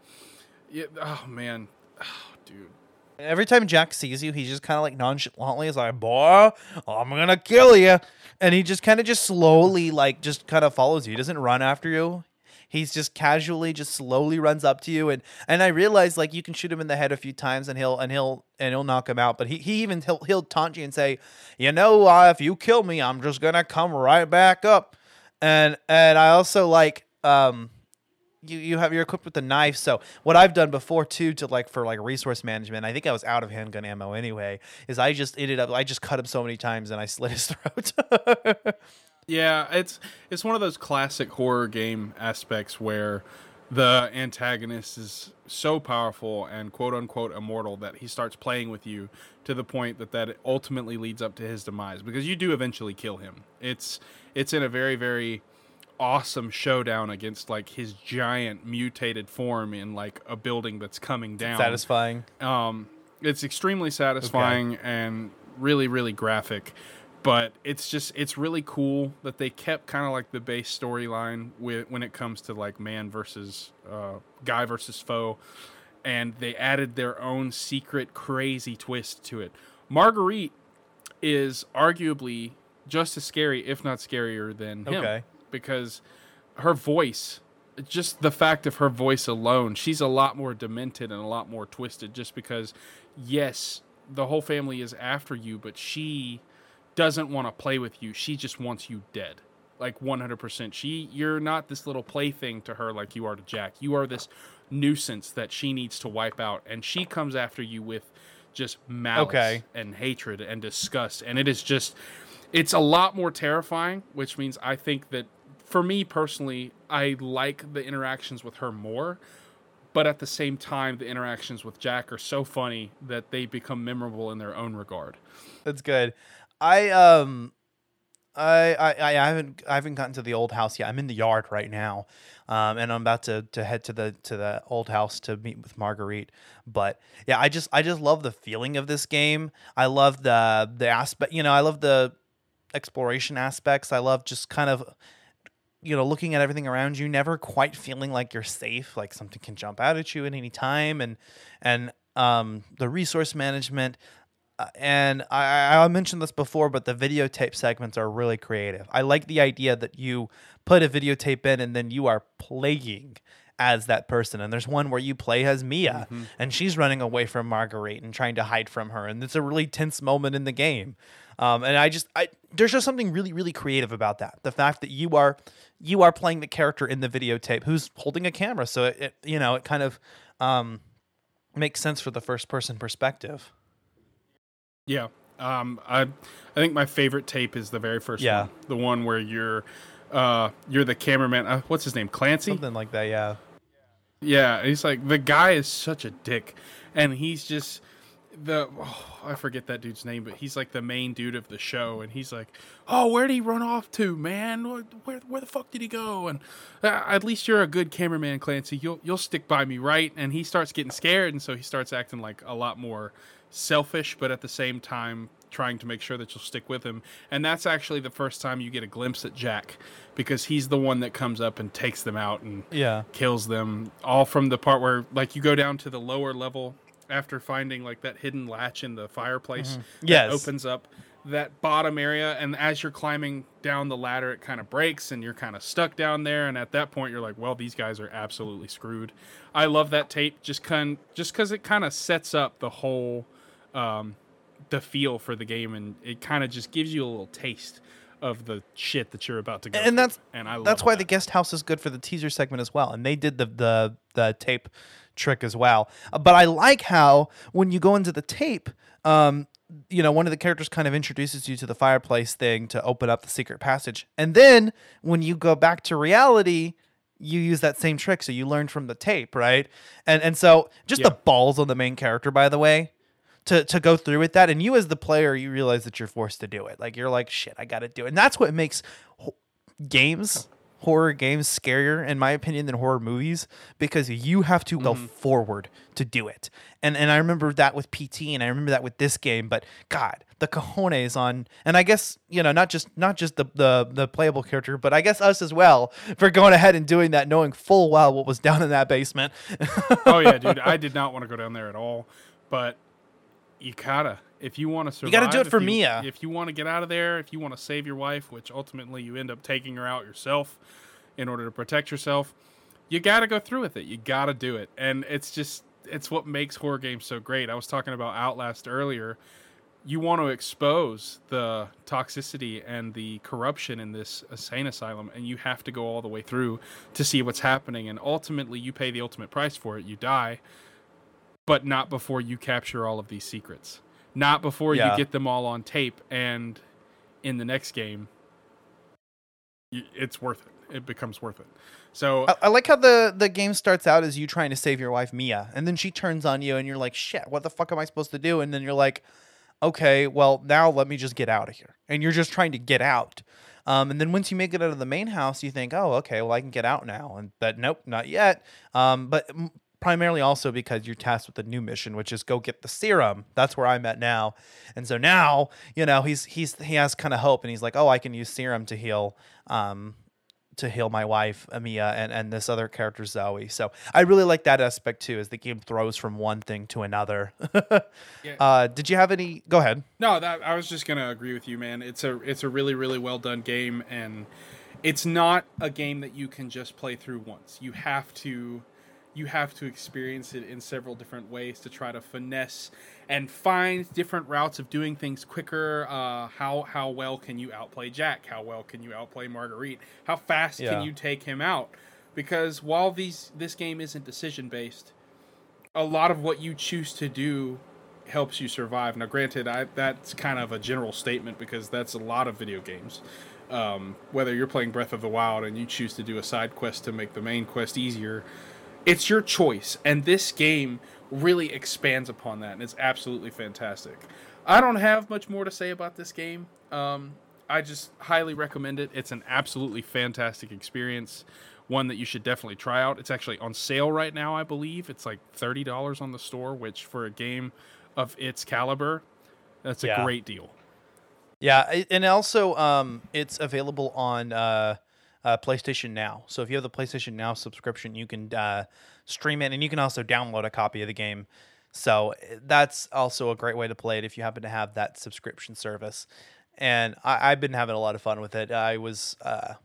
yeah, oh man, oh, dude. Every time Jack sees you, he just kind of like nonchalantly is like, "Boy, I'm gonna kill you," and he just kind of just slowly like just kind of follows you. He doesn't run after you. He's just casually, just slowly runs up to you, and and I realize like you can shoot him in the head a few times, and he'll and he'll and he'll knock him out. But he, he even he'll he'll taunt you and say, "You know, uh, if you kill me, I'm just gonna come right back up." And and I also like um you you have you're equipped with a knife. So what I've done before too to like for like resource management, I think I was out of handgun ammo anyway. Is I just ended up I just cut him so many times and I slit his throat. Yeah, it's it's one of those classic horror game aspects where the antagonist is so powerful and quote unquote immortal that he starts playing with you to the point that that ultimately leads up to his demise because you do eventually kill him. It's it's in a very very awesome showdown against like his giant mutated form in like a building that's coming down. Satisfying. Um, it's extremely satisfying and really, really graphic. But it's just it's really cool that they kept kind of like the base storyline when it comes to like man versus uh, guy versus foe, and they added their own secret crazy twist to it. Marguerite is arguably just as scary, if not scarier, than him Okay. because her voice just the fact of her voice alone she's a lot more demented and a lot more twisted just because yes the whole family is after you but she doesn't want to play with you. She just wants you dead. Like 100% she you're not this little plaything to her like you are to jack. You are this nuisance that she needs to wipe out and she comes after you with just malice Okay. and hatred and disgust and it is just it's a lot more terrifying which means i think that for me personally i like the interactions with her more but at the same time the interactions with jack are so funny that they become memorable in their own regard. That's good. I um I, I I haven't I haven't gotten to the old house yet. I'm in the yard right now, um, and I'm about to, to head to the to the old house to meet with Marguerite. But yeah, I just I just love the feeling of this game. I love the the aspect. You know, I love the exploration aspects. I love just kind of you know looking at everything around you, never quite feeling like you're safe. Like something can jump out at you at any time, and and um, the resource management. Uh, and I, I mentioned this before, but the videotape segments are really creative. I like the idea that you put a videotape in and then you are playing as that person. And there's one where you play as Mia and she's running away from Marguerite and trying to hide from her. And it's a really tense moment in the game. Um, and I just, I there's just something really, really creative about that. The fact that you are, you are playing the character in the videotape who's holding a camera. So it, it you know, it kind of um, makes sense for the first person perspective. Yeah. Um, I I think my favorite tape is the very first Yeah. one, the one where you're uh, you're the cameraman. Uh, what's his name? Clancy. Something like that, yeah. Yeah, he's like the guy is such a dick, and he's just the oh, I forget that dude's name, but he's like the main dude of the show, and he's like, "Oh, where did he run off to, man? Where where, where the fuck did he go?" And uh, at least you're a good cameraman, Clancy. You'll you'll stick by me, right? And he starts getting scared, and so he starts acting like a lot more selfish, but at the same time trying to make sure that you'll stick with him. And that's actually the first time you get a glimpse at Jack because he's the one that comes up and takes them out and Yeah. kills them all from the part where like you go down to the lower level after finding like that hidden latch in the fireplace mm-hmm. that Yes. opens up that bottom area and as you're climbing down the ladder it kind of breaks and you're kind of stuck down there and at that point you're like well these guys are absolutely screwed i love that tape just kind just because it kind of sets up the whole um, the feel for the game and it kind of just gives you a little taste of the shit that you're about to go and through. that's and I that's why that. the guest house is good for the teaser segment as well and they did the the the tape trick as well Uh, but i like how when you go into the tape um you know one of the characters kind of introduces you to the fireplace thing to open up the secret passage and then when you go back to reality you use that same trick so you learn from the tape right and and so just the balls on the main character by the way to to go through with that. And you as the player you realize that you're forced to do it. Like you're like shit i gotta do it. And that's what makes ho- games horror games scarier in my opinion than horror movies because you have to go mm-hmm. forward to do it. And and i remember that with P.T. and i remember that with this game but god the cojones on and i guess you know not just not just the the, the playable character but i guess us as well for going ahead and doing that knowing full well what was down in that basement. Oh yeah, dude. I did not want to go down there at all, but you gotta if you want to survive. You gotta do it for you- Mia. If you want to get out of there, if you want to save your wife, which ultimately you end up taking her out yourself in order to protect yourself, you gotta go through with it. You gotta do it, and it's just it's what makes horror games so great. I was talking about Outlast earlier. You want to expose the toxicity and the corruption in this insane asylum, and you have to go all the way through to see what's happening. And ultimately, you pay the ultimate price for it. You die, but not before you capture all of these secrets. Not before Yeah. you get them all on tape. And in the next game, it's worth it. It becomes worth it. So I, I like how the the game starts out as you trying to save your wife Mia, and then she turns on you, and you're like, "Shit, what the fuck am I supposed to do?" And then you're like, "Okay, well now let me just get out of here." And you're just trying to get out. Um, and then once you make it out of the main house, you think, "Oh, okay, well I can get out now." And but nope, not yet. Um, but primarily also because you're tasked with a new mission, which is go get the serum. That's where I'm at now. And so now, you know, he's he's he has kind of hope, and he's like, "Oh, I can use serum to heal." Um, to heal my wife Amia and and this other character Zoe. So I really like that aspect too, as the game throws from one thing to another. uh, did you have any? Go ahead. No, that I was just gonna agree with you, man. It's a it's a really really well done game, and it's not a game that you can just play through once. You have to you have to experience it in several different ways to try to finesse and find different routes of doing things quicker. Uh, how how well can you outplay Jack? How well can you outplay Marguerite? How fast Yeah. can you take him out? Because while these this game isn't decision based, a lot of what you choose to do helps you survive. Now, granted, I, that's kind of a general statement because that's a lot of video games. Um, whether you're playing Breath of the Wild and you choose to do a side quest to make the main quest easier, it's your choice. And this game really expands upon that, and it's absolutely fantastic. I don't have much more to say about this game. Um, I just highly recommend it. It's an absolutely fantastic experience. One that you should definitely try out. It's actually on sale right now, I believe. It's like thirty dollars on the store, which for a game of its caliber, that's a Yeah. great deal. Yeah, and also um, it's available on uh, uh, PlayStation Now. So if you have the PlayStation Now subscription, you can uh, stream it, and you can also download a copy of the game. So uh, that's also a great way to play it if you happen to have that subscription service. And I, I've been having a lot of fun with it. I was uh,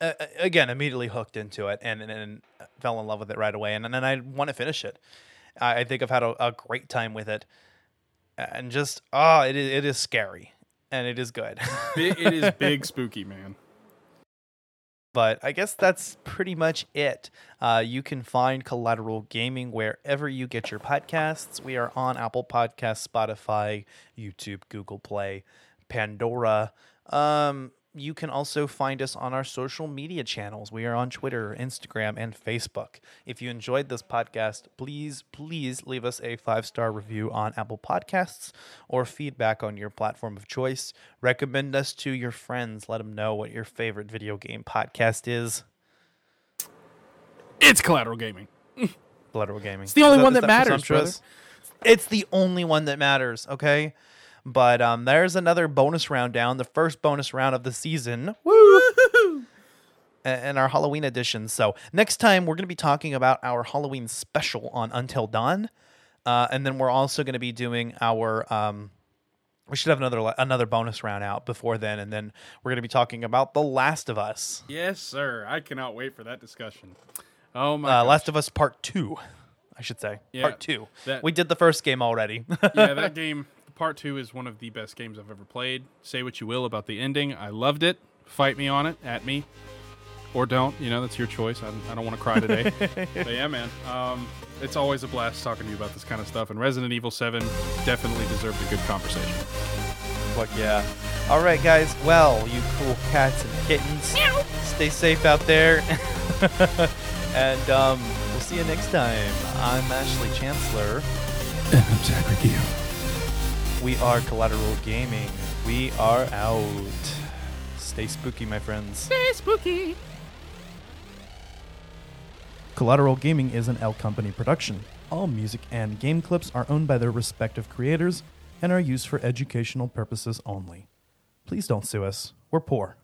uh, again immediately hooked into it and, and, and fell in love with it right away. And, and then I want to finish it. I, I think I've had a, a great time with it, and just oh, it is, it is scary and it is good. It is big spooky, man. But I guess that's pretty much it. Uh, you can find Collateral Gaming wherever you get your podcasts. We are on Apple Podcasts, Spotify, YouTube, Google Play, Pandora. Um, you can also find us on our social media channels. We are on Twitter, Instagram, and Facebook. If you enjoyed this podcast, please, please leave us a five star review on Apple Podcasts or feedback on your platform of choice. Recommend us to your friends. Let them know what your favorite video game podcast is. It's collateral gaming. Collateral Gaming. It's the only one that, matters, brother. It's the only one that matters, okay? But um, there's another bonus round down, the first bonus round of the season. Woo! And our Halloween edition. So next time we're going to be talking about our Halloween special on Until Dawn, uh, and then we're also going to be doing our. Um, we should have another another bonus round out before then, and then we're going to be talking about The Last of Us. Yes, sir. I cannot wait for that discussion. Oh my! Uh. Last of Us Part Two, I should say. Yeah, part Two. that- we did the first game already. yeah, that game, part two, is one of the best games I've ever played. Say what you will about the ending. I loved it. Fight me on it, at me, or don't. You know, that's your choice. I, I don't want to cry today. but yeah, man, um, it's always a blast talking to you about this kind of stuff. And Resident Evil 7 definitely deserved a good conversation. Fuck yeah. All right, guys. Well, you cool cats and kittens, stay safe out there. and um, we'll see you next time. I'm Ashley Chancellor. And I'm Zachary Gio. We are Collateral Gaming. We are out. Stay spooky, my friends. Stay spooky. Collateral Gaming is an L Company production. All music and game clips are owned by their respective creators and are used for educational purposes only. Please don't sue us. We're poor.